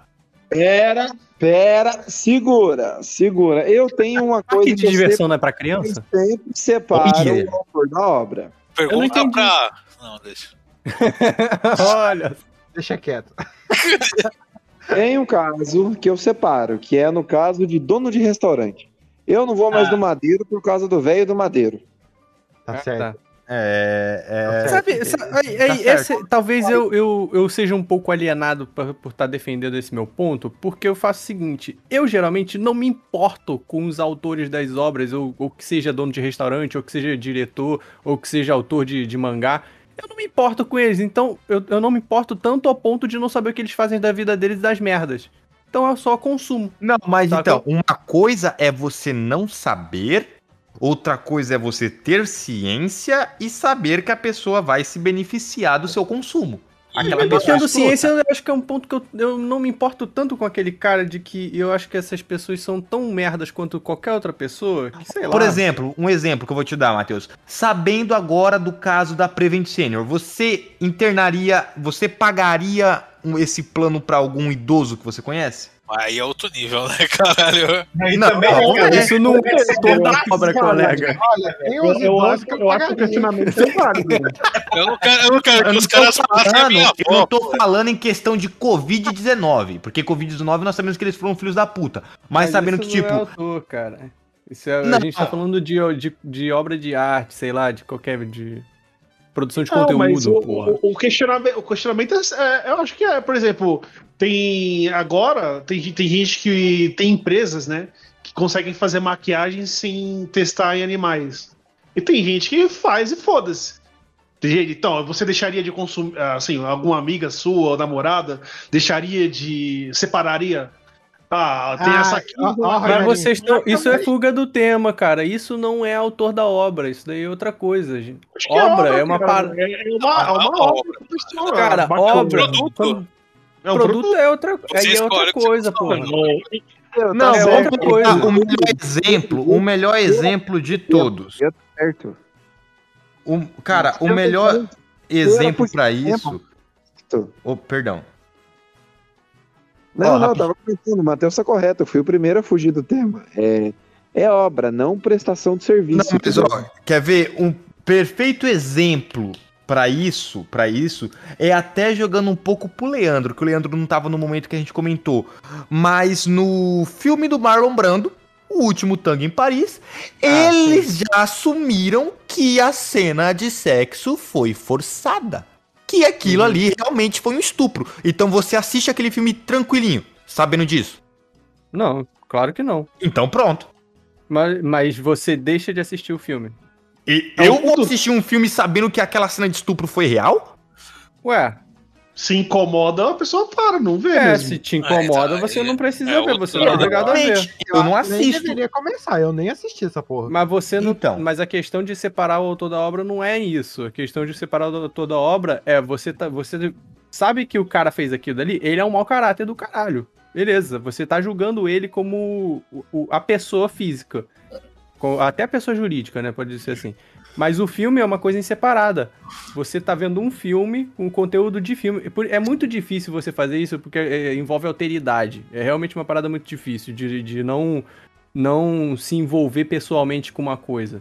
Pera, pera, segura, segura. Eu tenho uma coisa de que eu diversão sempre, não é pra criança? sempre separo Olha. o autor da obra. pergunta entendi. pra. Não, deixa. Olha. Deixa quieto. Tem um caso que eu separo, que é no caso de dono de restaurante. Eu não vou mais Ah. no Madeiro por causa do velho do Madeiro. Tá Ah, certo. tá. É. é... Sabe, sa- aí- Tá esse- talvez eu, eu, eu seja um pouco alienado por por estar defendendo esse meu ponto, porque eu faço o seguinte: eu geralmente não me importo com os autores das obras, ou, ou que seja dono de restaurante, ou que seja diretor, ou que seja autor de, de mangá. Eu não me importo com eles, então eu, eu não me importo tanto ao ponto de não saber o que eles fazem da vida deles e das merdas. Então eu só consumo. Não, mas Sacou? então, uma coisa é você não saber, outra coisa é você ter ciência e saber que a pessoa vai se beneficiar do seu consumo. Aquela Eu tendo ciência, eu acho que é um ponto que eu, eu não me importo tanto com aquele cara de que eu acho que essas pessoas são tão merdas quanto qualquer outra pessoa, que sei lá. Por exemplo, um exemplo que eu vou te dar, Matheus. Sabendo agora do caso da Prevent Senior, você internaria, você pagaria esse plano pra algum idoso que você conhece? Aí é outro nível, né, caralho? Aí Não, também não, é, é. Isso não é autor da obra, colega. Olha, tem Eu, uns eu acho, que eu eu acho que o questionamento é válido. né? Eu não quero, eu não quero Eu que não os tô caras passem a falando, minha eu não tô falando em questão de Covid-19, porque Covid-19 nós sabemos que eles foram filhos da puta. Mas, sabendo que, tipo, Não é autor, cara. Isso é, Não. A gente tá falando de, de, de obra de arte, sei lá, de qualquer. de produção de Não, conteúdo, o, porra. o, o questionamento, o questionamento é, é- eu acho que é, por exemplo, tem agora tem, tem gente que tem empresas, né, que conseguem fazer maquiagem sem testar em animais. E tem gente que faz e foda-se. Então, você deixaria de consumir, assim, alguma amiga sua ou namorada deixaria de separaria? Ah, tem Ah, essa aqui. ó, ó, Mas vocês estão. Isso é fuga do tema, cara. Isso não é autor da obra. Isso daí é outra coisa, gente. Que Obra é uma parada. É, é uma, é uma obra. Cara, obra. Produto. É um produto é outra, aí é outra coisa, porra. consome. Não, é outra coisa. o melhor exemplo, o melhor exemplo de todos. Eu certo. O, cara, o melhor exemplo tempo. isso. Oh, perdão. Não, Ó, não, rapidinho. tava comentando, o Matheus tá correto. Eu fui o primeiro a fugir do tema. É, é obra, não prestação de serviço. Não, mas, ó, quer ver um perfeito exemplo pra isso, para isso, é até jogando um pouco pro Leandro, que o Leandro não tava no momento que a gente comentou, mas no filme do Marlon Brando, O Último Tango em Paris, eles já assumiram que a cena de sexo foi forçada. Que aquilo ali realmente foi um estupro. Então você assiste aquele filme tranquilinho, sabendo disso. Não, claro que não. Então pronto. Mas, mas você deixa de assistir o filme. E É eu vou assistir um filme sabendo que aquela cena de estupro foi real? Ué, Se incomoda, a pessoa para, não vê é, mesmo. se te incomoda, então, você é- não precisa é ver, você não é obrigado a ver. Realmente, eu não Nem assisto. deveria começar, eu nem assisti essa porra. Mas você não. Então. Mas a questão de separar o autor da obra não é isso. A questão de separar o autor da obra é você tá. Você sabe que o cara fez aquilo dali, ele é um mau caráter do caralho. Beleza, você tá julgando ele como o- o- a pessoa física. com- até a pessoa jurídica, né? Pode ser assim. Mas o filme é uma coisa inseparada. Você tá vendo um filme com conteúdo de filme. É muito difícil você fazer isso porque é, envolve alteridade. É realmente uma parada muito difícil de, de não, não se envolver pessoalmente com uma coisa.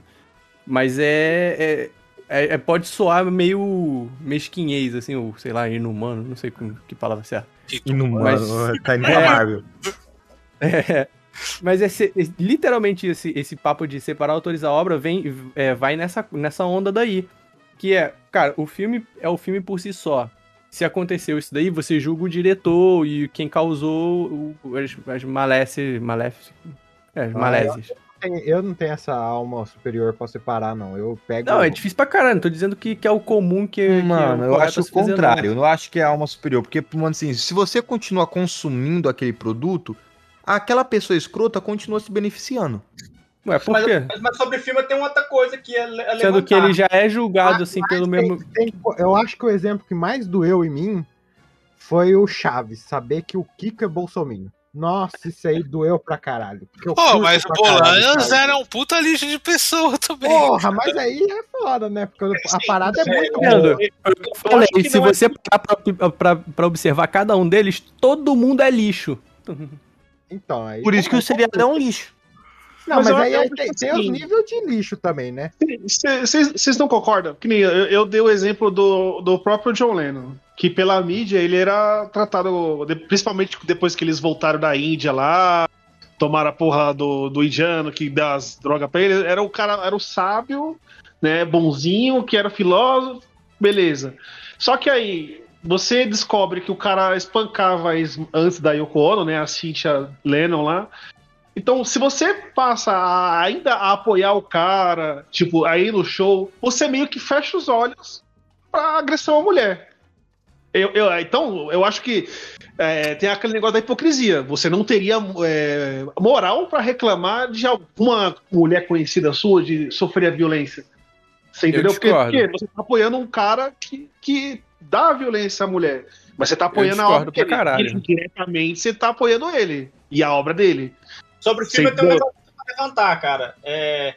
Mas é, é, é- é- Pode soar meio mesquinhez, assim, ou sei lá, inumano, não sei com que palavra certa. Inumano, Mas- tá indo pra É. Marvel. É, mas esse, literalmente esse, esse papo de separar autores da obra vem, é, vai nessa, nessa onda daí. Que é, cara, o filme é o filme por si só. Se aconteceu isso daí, você julga o diretor e quem causou o- as, as malece, maléfices. É, as Ah, malésias. Eu, eu não tenho essa alma superior pra separar, não. Eu pego. Não, é difícil pra caralho. Não tô dizendo que, que é o comum que, que é Mano, eu acho a o contrário. Eu não acho que é alma superior. Porque, mano, assim, se você continua consumindo aquele produto, aquela pessoa escrota continua se beneficiando. Ué, por Mas, quê? mas- mas sobre filme tem outra coisa que é, é Sendo que ele já é julgado, assim, pelo mesmo. Tem- eu acho que o exemplo que mais doeu em mim foi o Chaves, saber que o Kiko é bolsominion. Nossa, isso aí doeu pra caralho. Pô, curto mas o Chaves. era um puta lixo de pessoa também. Porra, mas aí é foda, né? Porque a parada é muito Leandro, boa. eu falei, se você parar pra, pra, pra observar cada um deles, todo mundo é lixo. Então, aí. Por isso que o seriado é um lixo. Não, Mas mas, aí, aí acho tem, tem os níveis de lixo também, né? Vocês não concordam? Que nem eu, eu dei o exemplo do, do próprio John Lennon, que pela mídia ele era tratado, principalmente depois que eles voltaram da Índia lá, tomaram a porra do, do indiano que dá as drogas pra ele, era o cara, era o sábio, né, bonzinho, que era filósofo, beleza. Só que aí você descobre que o cara espancava antes da Yoko Ono, né, a Cynthia Lennon lá, então, se você passa a- ainda a apoiar o cara, tipo, aí no show, você meio que fecha os olhos pra agressão à mulher. Eu, eu- então, eu acho que é, tem aquele negócio da hipocrisia. Você não teria é, moral pra reclamar de alguma mulher conhecida sua de sofrer a violência. Você entendeu? Porque, porque você tá apoiando um cara que, que dá violência à mulher. Mas você tá apoiando a obra pra dele. caralho. Diretamente você tá apoiando ele e a obra dele. Sobre o filme, Sei eu tenho um pra levantar, cara. É...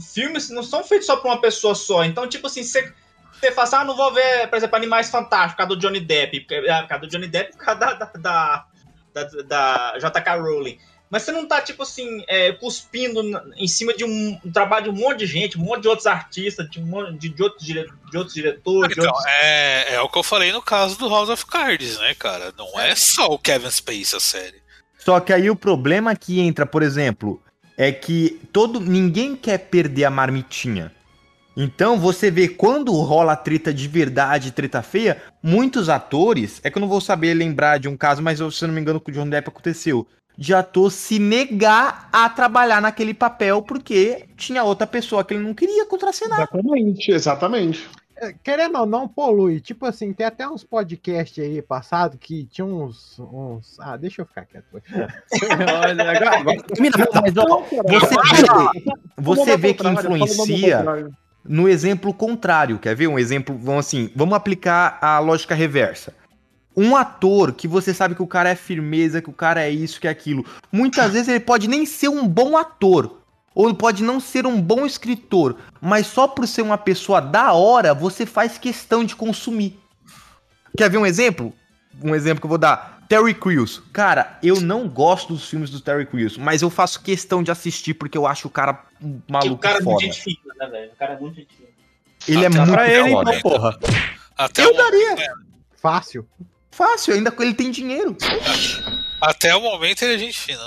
Filmes não são feitos só pra uma pessoa só. Então, tipo assim, você, você fala assim, ah, não vou ver, por exemplo, Animais Fantásticos, por causa do Johnny Depp. É, por causa do Johnny Depp, por causa da, da, da, da- da JK Rowling. Mas você não tá, tipo assim, é, cuspindo em cima de um, um trabalho de um monte de gente, um monte de outros artistas, de, um monte de, de outros, dire- de outros diretores. de Então, outros- é, é o que eu falei no caso do House of Cards, né, cara? Não é só o Kevin Space a série. Só que aí o problema que entra, por exemplo, é que todo ninguém quer perder a marmitinha. Então você vê quando rola treta de verdade, treta feia, muitos atores, é que eu não vou saber lembrar de um caso, mas eu, se eu não me engano com o John Depp aconteceu, de ator se negar a trabalhar naquele papel porque tinha outra pessoa que ele não queria contracenar. Exatamente, exatamente. É, Querendo ou não, polui. Tipo assim, tem até uns podcasts aí passado que tinha uns. uns... Ah, deixa eu ficar quieto. Olha, agora, mas, ó, você vê, você vê que influencia no exemplo contrário. Quer ver um exemplo? Vamos assim, vamos aplicar a lógica reversa. Um ator que você sabe que o cara é firmeza, que o cara é isso, que é aquilo. Muitas vezes ele pode nem ser um bom ator. Ou pode não ser um bom escritor. Mas só por ser uma pessoa da hora, você faz questão de consumir. Quer ver um exemplo? Um exemplo que eu vou dar. Terry Crews. Cara, eu não gosto dos filmes do Terry Crews, mas eu faço questão de assistir porque eu acho o cara um que maluco o cara é muito gente fina, né, velho? O cara é muito gente fina. Ele é Até muito pra ele, então, porra. Até Eu o, daria. Fácil. Fácil, ainda ele tem dinheiro. até o momento ele é gente fina.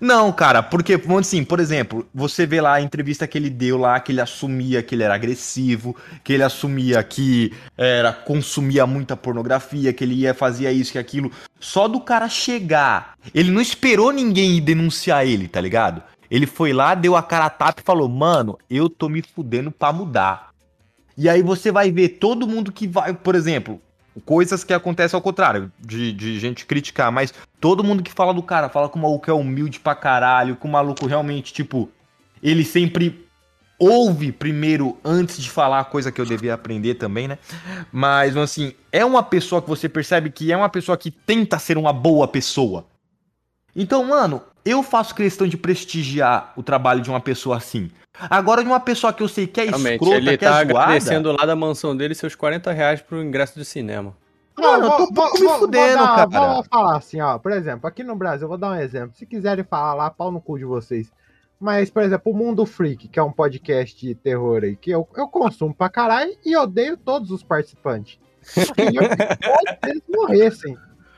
Não, cara, porque, assim, por exemplo, você vê lá a entrevista que ele deu lá, que ele assumia que ele era agressivo, que ele assumia que era consumia muita pornografia, que ele ia fazia isso que aquilo. Só do cara chegar, ele não esperou ninguém ir denunciar ele, tá ligado? Ele foi lá, deu a cara a tapa e falou: "Mano, eu tô me fudendo pra mudar". E aí você vai ver todo mundo que vai, por exemplo, coisas que acontecem ao contrário, de, de gente criticar, mas todo mundo que fala do cara, fala que o maluco é humilde pra caralho, que o maluco realmente, tipo, ele sempre ouve primeiro antes de falar coisa que eu devia aprender também, né? Mas, assim, é uma pessoa que você percebe que é uma pessoa que tenta ser uma boa pessoa. Então, mano, eu faço questão de prestigiar o trabalho de uma pessoa assim. Agora, de uma pessoa que eu sei que é Realmente, escrota, ele que é tá zoada... agradecendo lá da mansão dele seus 40 reais pro ingresso de cinema. Mano, eu tô um pouco me fudendo, dar- cara. Vou falar assim, ó. Por exemplo, aqui no Brasil, eu vou dar um exemplo. Se quiserem falar lá, pau no cu de vocês. Mas, por exemplo, o Mundo Freak, que é um podcast de terror aí, que eu, eu consumo pra caralho e odeio todos os participantes. Eu queria que todos eles morressem.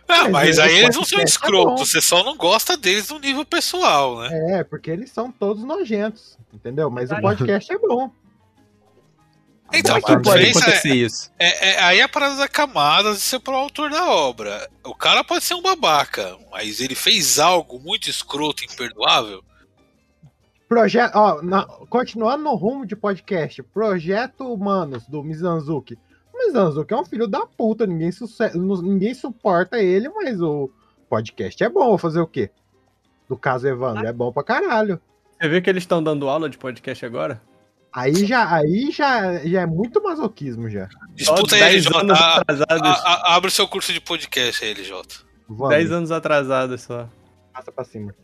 Ah, mas aí eles não são é escrotos, você só não gosta deles no nível pessoal, né? É, porque eles são todos nojentos, entendeu? Mas o podcast é bom. Então, Como é que pode acontecer é- isso? É, é- aí a parada da camada de ser pro autor da obra. O cara pode ser um babaca, mas ele fez algo muito escroto, imperdoável. Projeto, ó, na- continuando no rumo de podcast, Projeto Humanos, do Mizanzuki. O Mizanzuki é um filho da puta, ninguém, ninguém suporta ele, mas o podcast é bom, vou fazer o quê? Do caso Evandro, é bom pra caralho. Você vê que eles estão dando aula de podcast agora? Aí já, aí já, já é muito masoquismo já. Disputa aí, 10 LJ. anos a- a- a- abre o seu curso de podcast aí, LJ. Vamos. 10 anos atrasados só. Passa pra cima.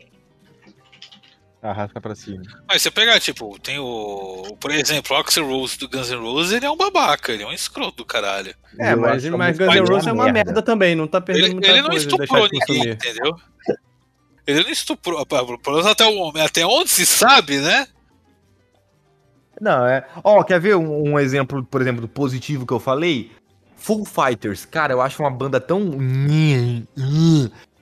Arrasta pra cima. Mas você pegar, tipo, tem o. Por exemplo, o Axel Rose do Guns N' Roses, ele é um babaca, ele é um escroto do caralho. É, Eu mas, mas Guns N' Roses é uma merda. merda também, não tá perdendo Ele, muita ele não coisa estuprou deixar de ninguém, consumir. entendeu? Ele não estuprou, pelo menos até o homem, até onde se sabe, né? Não, é. Ó, quer ver um, um exemplo, por exemplo, do positivo que eu falei? Full Fighters. Cara, eu acho uma banda tão.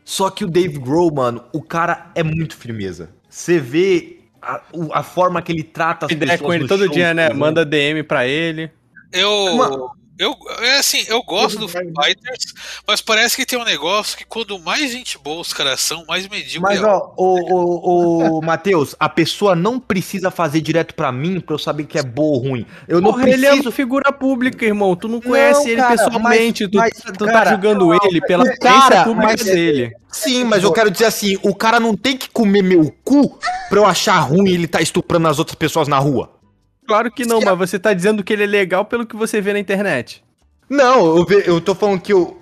Só que o Dave Grohl, mano, o cara é muito firmeza. Você vê a, a forma que ele trata as Ideia pessoas com ele no todo show, dia, né? Manda DM pra ele. Eu. Mano. Eu, é assim, eu gosto do Foo Fighters, mas parece que tem um negócio que quando mais gente boa os caras são, mais medíocre Mas, é. ó, o, o, o Matheus, a pessoa não precisa fazer direto pra mim pra eu saber que é boa ou ruim. Eu não Porra, ele é preciso. uma figura pública, irmão. Tu não conhece ele cara, pessoalmente. mas- tu mas, tu cara, tá julgando ele pela cara, pública mas- dele. Sim, mas eu quero dizer assim, o cara não tem que comer meu cu pra eu achar ruim ele tá estuprando as outras pessoas na rua. Claro que não, mas você tá dizendo que ele é legal pelo que você vê na internet. Não, eu, ve- eu tô falando que o.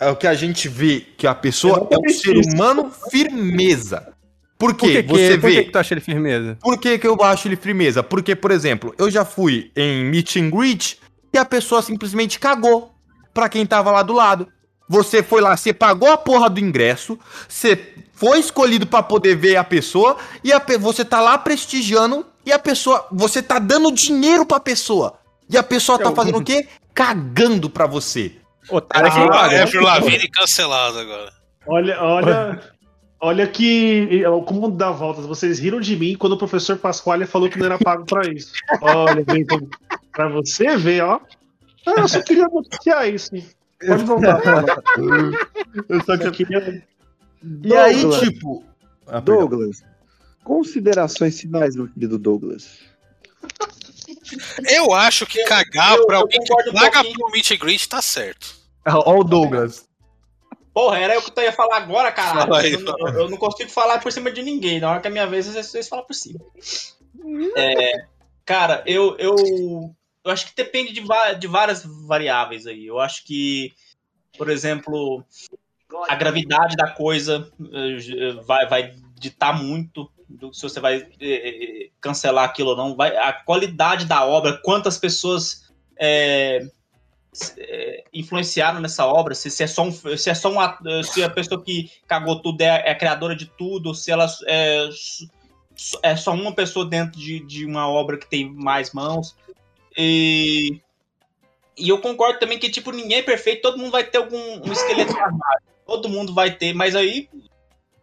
É o que a gente vê que a pessoa é um ser humano firmeza. Por Por quê? que, que, Você por que vê. que tu acha ele firmeza? Por que, que eu acho ele firmeza? Porque, por exemplo, eu já fui em meet and greet e a pessoa simplesmente cagou pra quem tava lá do lado. Você foi lá, você pagou a porra do ingresso, você foi escolhido pra poder ver a pessoa e a pe- você tá lá prestigiando e a pessoa, você tá dando dinheiro pra pessoa. E a pessoa tá fazendo o quê? Cagando pra você. Otário é Ah, paga. é Avril Lavigne cancelado agora. Olha, olha, olha que o mundo dá voltas. Vocês riram de mim quando o professor Pasquale falou que não era pago pra isso. Olha, bem, pra você ver, ó. Ah, eu só queria noticiar isso. Pode voltar. Eu só Eu queria. E aí, tipo. Ah, perdão. Douglas, considerações finais, meu querido Douglas. Eu acho que cagar eu- pra eu alguém que um paga pouquinho. pro meet and greet tá certo. Ó, o Douglas. Porra, era eu que eu ia falar agora, caralho. Fala aí, eu, não- eu- eu não consigo falar por cima de ninguém. Na hora que é minha vez, vocês, vocês falam por cima. É, cara, eu, eu, eu acho que depende de, de várias variáveis aí. Eu acho que, por exemplo, a gravidade da coisa eh, vai, vai ditar muito do se você vai eh, eh, cancelar aquilo ou não. Vai, a qualidade da obra, quantas pessoas eh, eh, influenciaram nessa obra, se, se é só um, se é só um at- se a pessoa que cagou tudo é, é a criadora de tudo, se ela é, é só uma pessoa dentro de, de uma obra que tem mais mãos. E, e eu concordo também que, tipo, ninguém é perfeito, todo mundo vai ter algum um esqueleto armário. Todo mundo vai ter, mas aí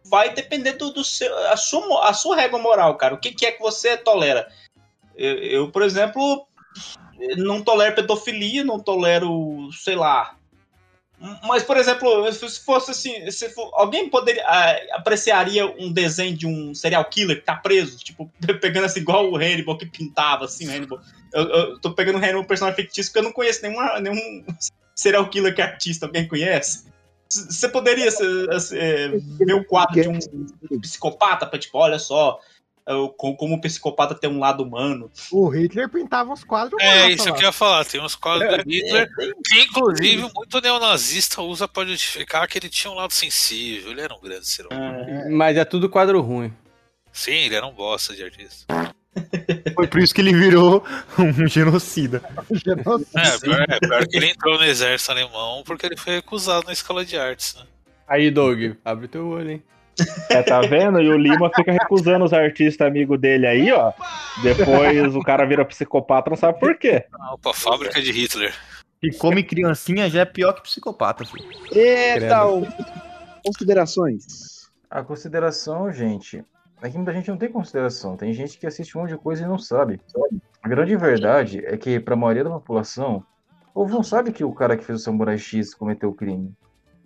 vai depender do, do seu, a, sua, a sua régua moral, cara. O que, que é que você tolera? Eu, eu, por exemplo, não tolero pedofilia, não tolero, sei lá. Mas, por exemplo, se fosse assim, se for- alguém poderia ah, apreciaria um desenho de um serial killer que tá preso, tipo, pegando assim, igual o Hannibal que pintava assim, o Hannibal. Eu, eu tô pegando o Hannibal personagem fictício porque eu não conheço nenhuma, nenhum serial killer que é artista, alguém conhece? Você poderia ser, é, ver um quadro de um psicopata pra tipo, olha só, co- como o psicopata tem um lado humano. O Hitler pintava uns quadros É, massa isso lá. que eu ia falar. Tem uns quadros do Hitler que, inclusive, muito neonazista usa pra justificar que ele tinha um lado sensível. Ele era um grande ser humano. Mas é tudo quadro ruim. Sim, ele era um bosta de artista. Foi por isso que ele virou um genocida. É, pior, é, pior que ele entrou no exército alemão porque ele foi recusado na escola de artes, né? Aí, Doug, abre teu olho, hein? É, tá vendo? E o Lima fica recusando os artistas amigos dele aí, ó. Depois o cara vira psicopata, não sabe por quê. Opa, fábrica de Hitler. E come criancinha já é pior que psicopata, filho. Eita, o- considerações. A consideração, gente. É que muita gente não tem consideração. Tem gente que assiste um monte de coisa e não sabe. A grande verdade é que, pra maioria da população, o povo não sabe que o cara que fez o Samurai X cometeu o crime.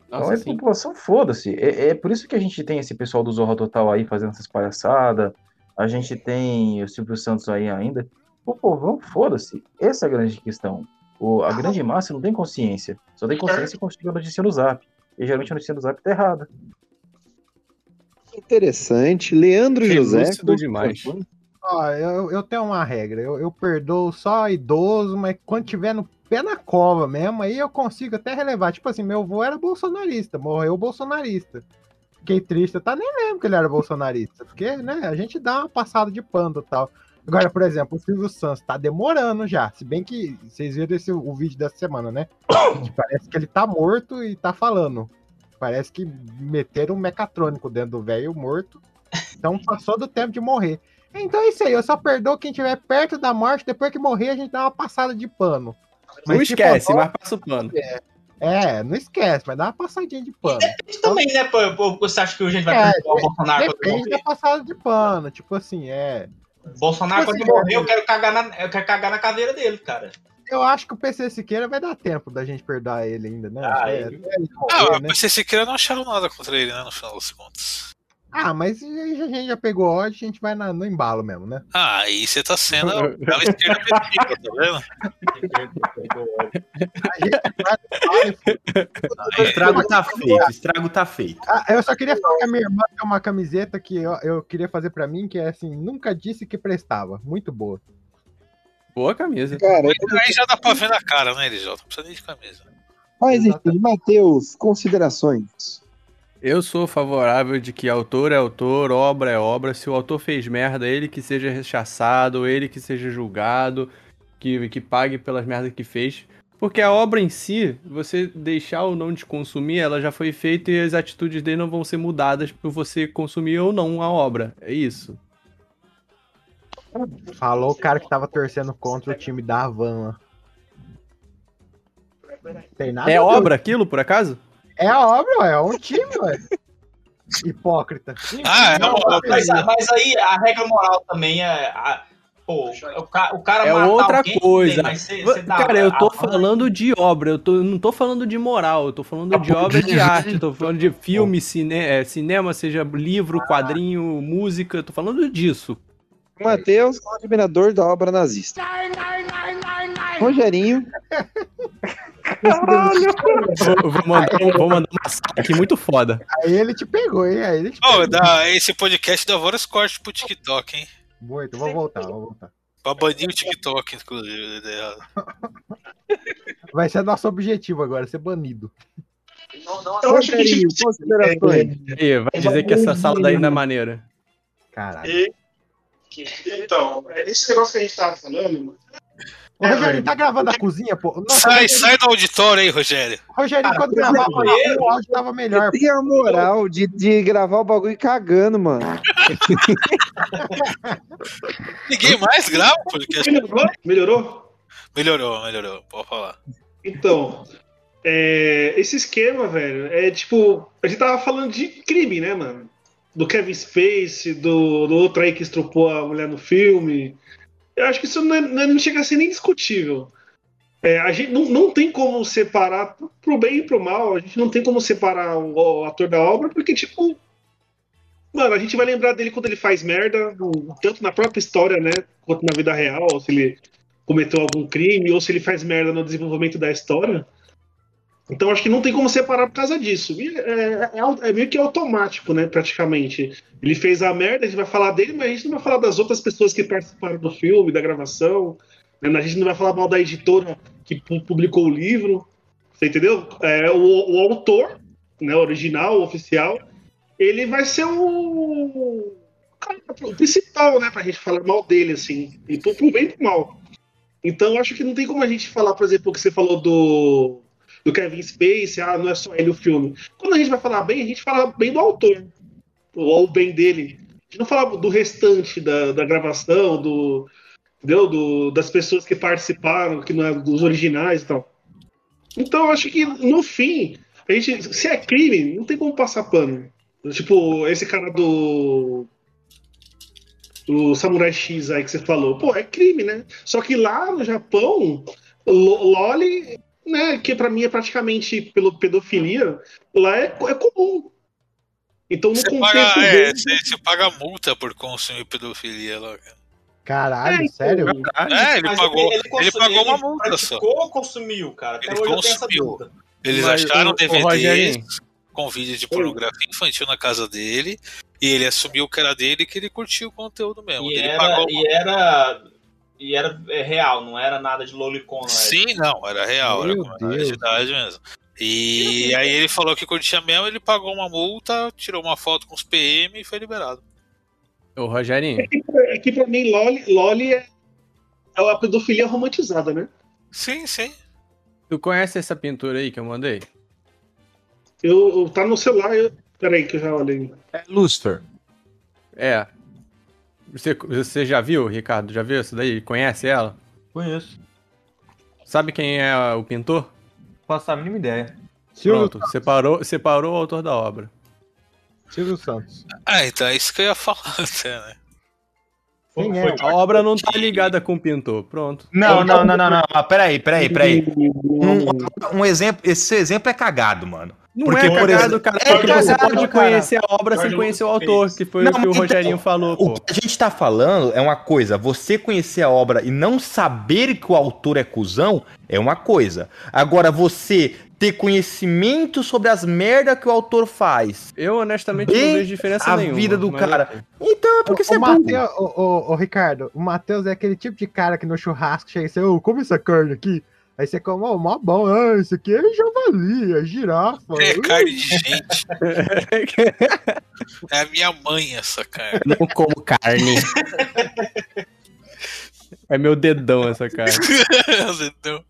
então, Nossa, a sim. população, foda-se. É, é por isso que a gente tem esse pessoal do Zorra Total aí fazendo essas palhaçadas. A gente tem o Silvio Santos aí ainda. O povão, foda-se. Essa é a grande questão. O, a grande massa não tem consciência. Só tem consciência quando chega a notícia no zap. E geralmente a notícia no zap tá errada. Interessante. Leandro José. Lúcido demais. Ó, eu, eu tenho uma regra. Eu, eu perdoo só idoso, mas quando tiver no pé na cova mesmo, aí eu consigo até relevar. Tipo assim, meu avô era bolsonarista, morreu bolsonarista. Fiquei triste, eu tá nem lembro que ele era bolsonarista. Porque, né, a gente dá uma passada de pano e tal. Agora, por exemplo, o Silvio Santos tá demorando já. Se bem que vocês viram esse, o vídeo dessa semana, né? Que parece que ele tá morto e tá falando. Parece que meteram um mecatrônico dentro do velho morto. Então passou do tempo de morrer. Então é isso aí, eu só perdoo quem estiver perto da morte, depois que morrer a gente dá uma passada de pano. Não se esquece, for- mas passa o pano. É, não esquece, mas dá uma passadinha de pano. Isso também, né? Pô, você acha que a gente vai É, perdoar o Bolsonaro Depende da passada de pano, tipo assim, é. Bolsonaro, Tipo quando assim, morrer, eu quero, cagar na, eu quero cagar na caveira dele, cara. Eu acho que o PC Siqueira vai dar tempo da gente perdoar ele ainda, né? Ah, É, ele- Ah, morrer, né? mas vocês sequer não acharam nada contra ele, né? No final das contas. Ah, mas a gente já pegou ódio, a gente vai na- no embalo mesmo, né? Ah, aí você tá sendo aquela esquerda petista, tá vendo? O estrago tá feito, o estrago tá feito. Ah, eu só queria falar que a minha irmã tem uma camiseta que eu, eu queria fazer pra mim, que é assim, nunca disse que prestava. Muito boa. Boa camisa. Cara, Aí já dá pra ver na cara, né, LJ? Não precisa nem de camisa. mas enfim, Matheus, considerações. Eu sou favorável de que autor é autor, obra é obra. Se o autor fez merda, ele que seja rechaçado, ele que seja julgado, que, que pague pelas merdas que fez. Porque a obra em si, você deixar ou não de consumir, ela já foi feita e as atitudes dele não vão ser mudadas por você consumir ou não a obra. É isso. Falou o cara que tava torcendo contra o time da Havan lá. Tem nada É obra aquilo, por acaso? É a obra, é um time, ué. Hipócrita. Ah, é Mas, mas aí a regra moral também é. a- pô, o, ca- o cara É matar outra alguém, coisa. você dá- Cara, eu tô a- falando de obra, eu, tô, eu não tô falando de moral, eu tô falando de obra de arte, eu tô falando de filme, cine, é, cinema, seja livro, quadrinho, música, eu tô falando disso. Matheus, admirador da obra nazista. Rogerinho. Eu vou mandar, vou mandar uma sala aqui muito foda. Aí ele te pegou, hein? Aí ele te pegou. dá, esse podcast dá vários cortes pro TikTok, hein? Muito, vou voltar, vou voltar. Pra banir o TikTok, inclusive. ideia errada. Vai ser nosso objetivo agora, ser banido. Eu acho que Rogerinho, tipo, considerações. E vai dizer que essa sala daí não é maneira. Caralho. E- Então, esse negócio que a gente tava falando, mano. Ô, Rogério, tá gravando a cozinha, pô? Nossa, Sai, Rogério, sai do auditório aí, Rogério. Rogério, Cara, quando gravava o áudio tava melhor. Tem a moral de, de gravar o bagulho cagando, mano. Ninguém mais grava o podcast. Melhorou? Melhorou? Melhorou, melhorou. Pode falar. Então, é, esse esquema, velho, é tipo. A gente tava falando de crime, né, mano? Do Kevin Space, do, do outro aí que estrupou a mulher no filme. Eu acho que isso não, é- é- não chega a ser nem discutível. É, a gente não, não tem como separar pro bem e pro mal, a gente não tem como separar o, o ator da obra, porque, tipo. Mano, a gente vai lembrar dele quando ele faz merda, tanto na própria história, né? Quanto na vida real, se ele cometeu algum crime ou se ele faz merda no desenvolvimento da história. Então acho que não tem como separar por causa disso. E É, é- é meio que automático, né? Praticamente. Ele fez a merda, a gente vai falar dele, mas a gente não vai falar das outras pessoas que participaram do filme, da gravação. né? A gente não vai falar mal da editora que pu- publicou o livro. Você entendeu? É, o, o autor, né, original, oficial, ele vai ser o, o principal, né? Pra gente falar mal dele, assim. E pro, bem e pro mal. Então acho que não tem como a gente falar, por exemplo, o que você falou do do Kevin Spacey, ah, não é só ele o filme. Quando a gente vai falar bem, a gente fala bem do autor, ou bem dele. A gente não fala do restante da, da gravação, do, entendeu? Do, das pessoas que participaram, que não é dos originais e tal. Então, acho que no fim, a gente, se é crime, não tem como passar pano. Tipo, esse cara do. Do Samurai X aí que você falou. Pô, é crime, né? Só que lá no Japão, Lo- Loli né, que pra mim é praticamente pelo pedofilia, lá é, é comum. Então no Você contexto paga, é, dele, você, você paga multa por consumir pedofilia lá. cara. Caralho, É, sério? É, ele Mas pagou, ele, ele consum- pagou uma ele multa só. praticou ou consumiu, cara? Até Ele consumiu. Eles Mas, acharam ô, DVDs Rogerinho. com vídeo de pornografia infantil na casa dele e ele assumiu que era dele e que ele curtiu o conteúdo mesmo. E ele era, pagou e era, e era é, real, não era nada de lolicon. era? Sim, não, era real, era Meu com menor de Deus. idade mesmo. E aí ele falou que curtia mesmo, ele pagou uma multa, tirou uma foto com os PM e foi liberado. Ô, Rogerinho, é que pra mim Loli, Loli é, é a pedofilia romantizada, né? Sim, sim. tu conhece essa pintura aí que eu mandei? Eu, eu- tá no celular, eu, peraí que eu já olhei. É Lucifer. É. Você, você já viu, Ricardo? Já viu isso daí? Conhece ela? Conheço. Sabe quem é o pintor? Faço a mínima ideia. Silvio, Pronto, separou, separou o autor da obra. Silvio Santos. Ah, então é isso que eu ia falar até, né? Quem é? A obra não tá ligada com o pintor. Pronto. Não, não, não, não, não. Mas peraí, peraí, peraí. Um, um exemplo, esse exemplo é cagado, mano. Não Porque, é por cagado, exemplo- cara. É Porque você cagado, pode cara. conhecer a obra sem conhecer o autor, fez. que foi Não, o que o então, Rogerinho falou, O pô. que a gente tá falando é uma coisa, você conhecer a obra e não saber que o autor é cuzão é uma coisa. Agora, você ter conhecimento sobre as merda que o autor faz, Eu, honestamente, não vejo diferença a nenhuma. vida do mas cara. então é porque você o, é. Mateu, o, o, o Ricardo, o Matheus é aquele tipo de cara que no churrasco chega e você, ô, come essa carne aqui. Aí você come, ô, mó bom, ah, isso aqui é javali, é girafa. É carne de gente. É a minha mãe essa carne. Não como carne. É meu dedão essa cara. Você entendeu?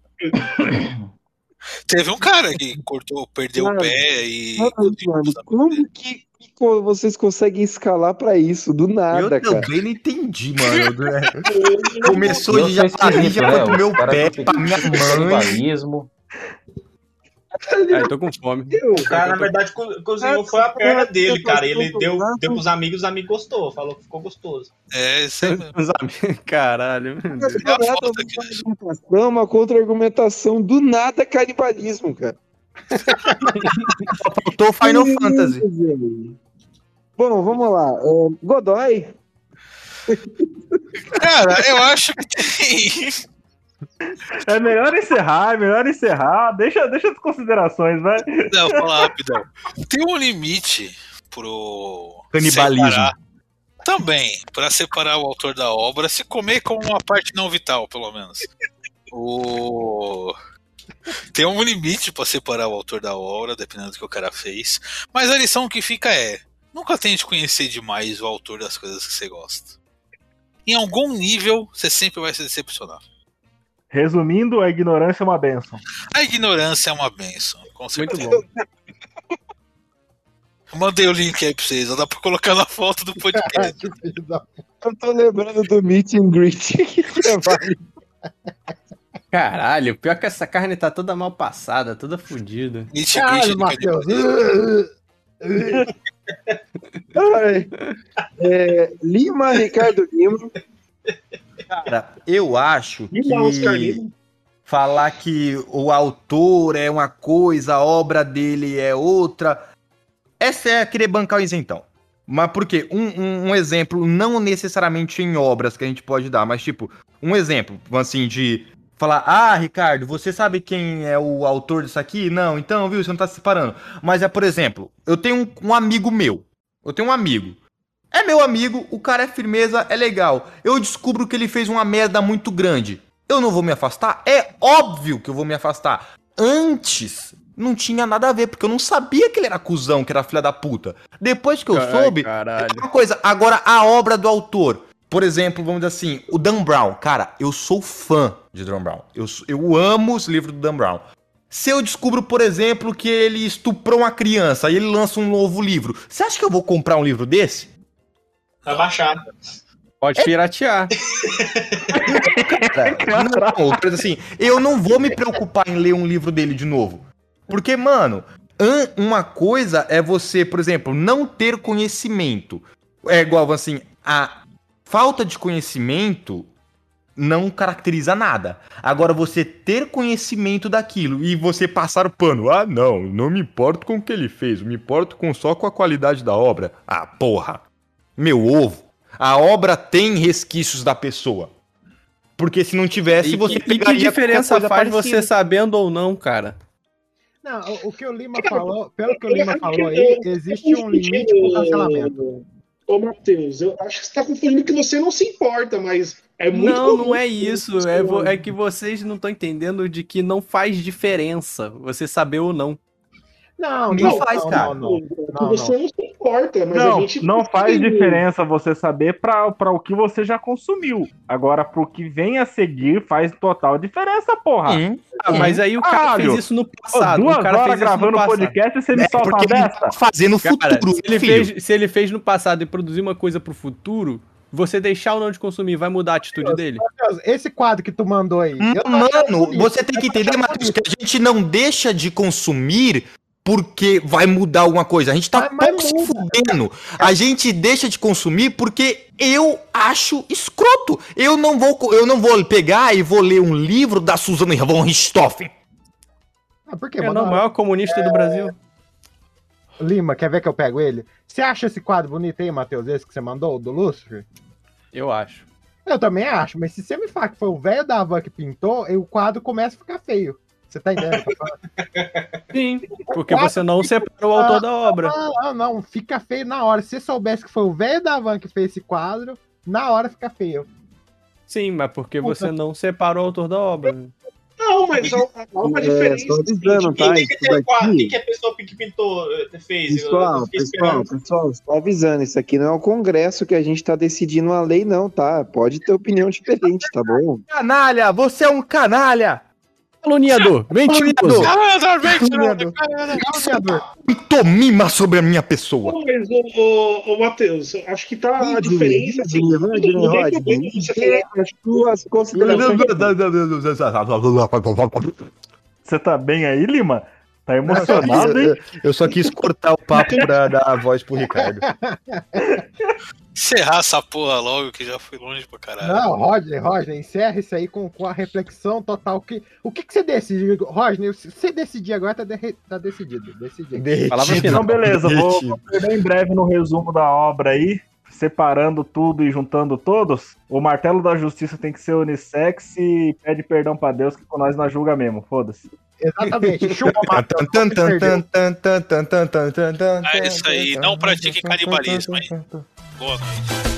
Teve um cara que cortou, perdeu Cara, o pé e. Mano, como que, que vocês conseguem escalar pra isso? Do nada, Eu cara. também não entendi, mano. né? Começou Eu de esquisito, já né? foi pro meu pé, pra minha mãe. canibalismo. Ai, tô com fome. O cara, na verdade, co- cozinhou foi a perna dele, cara. Ele deu, deu pros amigos, os amigos gostou. Falou que ficou gostoso. É, isso aí. Os amigos- Caralho. É uma contra-argumentação do nada canibalismo, cara. Faltou Final Fantasy. Bom, vamos lá. É, Godoy, Cara, eu acho que tem. É melhor encerrar, é melhor encerrar. Deixa, deixa as considerações, vai. Não, vou falar rapidão. Tem um limite pro. Canibalismo. separar- Também, pra separar o autor da obra, se comer como uma parte não vital, pelo menos. O. Tem um limite pra separar o autor da obra, dependendo do que o cara fez. Mas a lição que fica é: nunca tente conhecer demais o autor das coisas que você gosta. Em algum nível, você sempre vai se decepcionar. Resumindo, a ignorância é uma benção. A ignorância é uma benção, com Muito certeza. bom. Mandei o link aí pra vocês, dá pra colocar na foto do podcast. eu tô lembrando do meet and greet que você vai. Caralho, pior que essa carne tá toda mal passada, toda fodida. And Caralho, Matheus. É, Lima, Ricardo Lima. Cara, eu acho E Oscar que Lima? falar que o autor é uma coisa, a obra dele é outra. Essa é querer bancar o isentão. Mas por quê? Um, um, um exemplo, não necessariamente em obras que a gente pode dar, mas tipo, um exemplo, assim, de falar, ah, Ricardo, você sabe quem é o autor disso aqui? Não, então, viu, você não tá se separando. Mas é, por exemplo, eu tenho um, um amigo meu. Eu tenho um amigo. É meu amigo, o cara é firmeza, é legal. Eu descubro que ele fez uma merda muito grande. Eu não vou me afastar? É óbvio que eu vou me afastar. Antes, não tinha nada a ver, porque eu não sabia que ele era cuzão, que era filha da puta. Depois que eu Ai, soube, caralho. é uma coisa. Agora, a obra do autor. Por exemplo, vamos dizer assim, o Dan Brown. Cara, eu sou fã de Dan Brown. Eu, eu amo os livros do Dan Brown. Se eu descubro, por exemplo, que ele estuprou uma criança e ele lança um novo livro, você acha que eu vou comprar um livro desse? Vai baixar. Pode piratear. Cara, não, assim, eu não vou me preocupar em ler um livro dele de novo. Porque, mano, an- uma coisa é você, por exemplo, não ter conhecimento. É igual, assim, a falta de conhecimento não caracteriza nada. Agora, você ter conhecimento daquilo e você passar o pano. Ah, não, não me importo com o que ele fez, me importo com, só com a qualidade da obra. Ah, porra. Meu ovo. A obra tem resquícios da pessoa. Porque se não tivesse, E, você que- e que pegaria diferença faz coisa você parecida. sabendo ou não, cara? Não, o, o que o Lima falou, pelo que o Lima falou aí, existe um limite pro cancelamento. Ô, Matheus, eu acho que você tá confundindo que você não se importa, mas é muito não, não é isso. É, é que vocês não estão entendendo de que não faz diferença você saber ou não. Não, Não faz, cara. Não, não, você não. não se importa, mas a Não, gente não faz diferença você saber pra pra o que você já consumiu. Agora, pro que vem a seguir, faz total diferença, porra. Sim. Ah, mas aí o cara Caralho. fez isso no passado. duas o cara horas fez isso no gravando podcast e você me É solta porque ele dessa? tá fazendo Cara, futuro, se, ele fez, se ele fez no passado e produzir uma coisa pro futuro, você deixar ou não de consumir, vai mudar a atitude dele? Matheus, Esse quadro que tu mandou aí. Mano, você tem que entender, Matheus, que a gente não deixa de consumir porque vai mudar alguma coisa. A gente tá Mas- mas pouco se fudendo. A gente deixa de consumir porque eu acho escroto. Eu não vou, eu não vou pegar e vou ler um livro da Suzana von Richthofen. Ah, por quê, É mano? o maior comunista do Brasil. Lima, quer ver que eu pego ele? Você acha esse quadro bonito aí, Matheus, esse que você mandou, do Lucifer? Eu acho. Eu também acho, mas se você me falar que foi o velho da van que pintou, o quadro começa a ficar feio. Você tá entendendo? Sim, porque você não separa o autor da obra. Não, não, não, fica feio na hora. Se você soubesse que foi o velho da van que fez esse quadro, na hora fica feio. Sim, mas porque você não separa o autor da obra. Não, mas há há uma É, diferença. assim, tá? que- O que, é, que a pessoa que pintou eh, fez? Eu- eu pessoal, pessoal, pessoal, só avisando, isso aqui não é o congresso que a gente tá decidindo uma lei, não, tá? Pode ter opinião diferente, tá bom? Canalha, você é um canalha. Caluniador, mentiroso. Caluniador. Tomima sobre a minha pessoa. Mas, ô, ô, ô, Matheus, eu acho que tá a diferença. Assim, Rodney, falar as tuas considerações. Você tá bem aí, Lima? Tá emocionado, hein? Eu só quis cortar o papo pra dar a voz pro Ricardo. Encerrar essa porra logo, que já foi longe pra caralho. Não, Rodney, Rodney, encerra isso aí com, com a reflexão total. Que, o que, que você decide, Rodney? Se você decidir agora, tá, de- tá decidido. Decidido. Palavra final. Então, beleza, vou, vou bem breve no resumo da obra aí, separando tudo e juntando todos. O martelo da justiça tem que ser unissex e pede perdão pra Deus que com nós não julga mesmo, foda-se. Exatamente. Chupa, É isso aí, não pratique canibalismo, hein? Boa noite.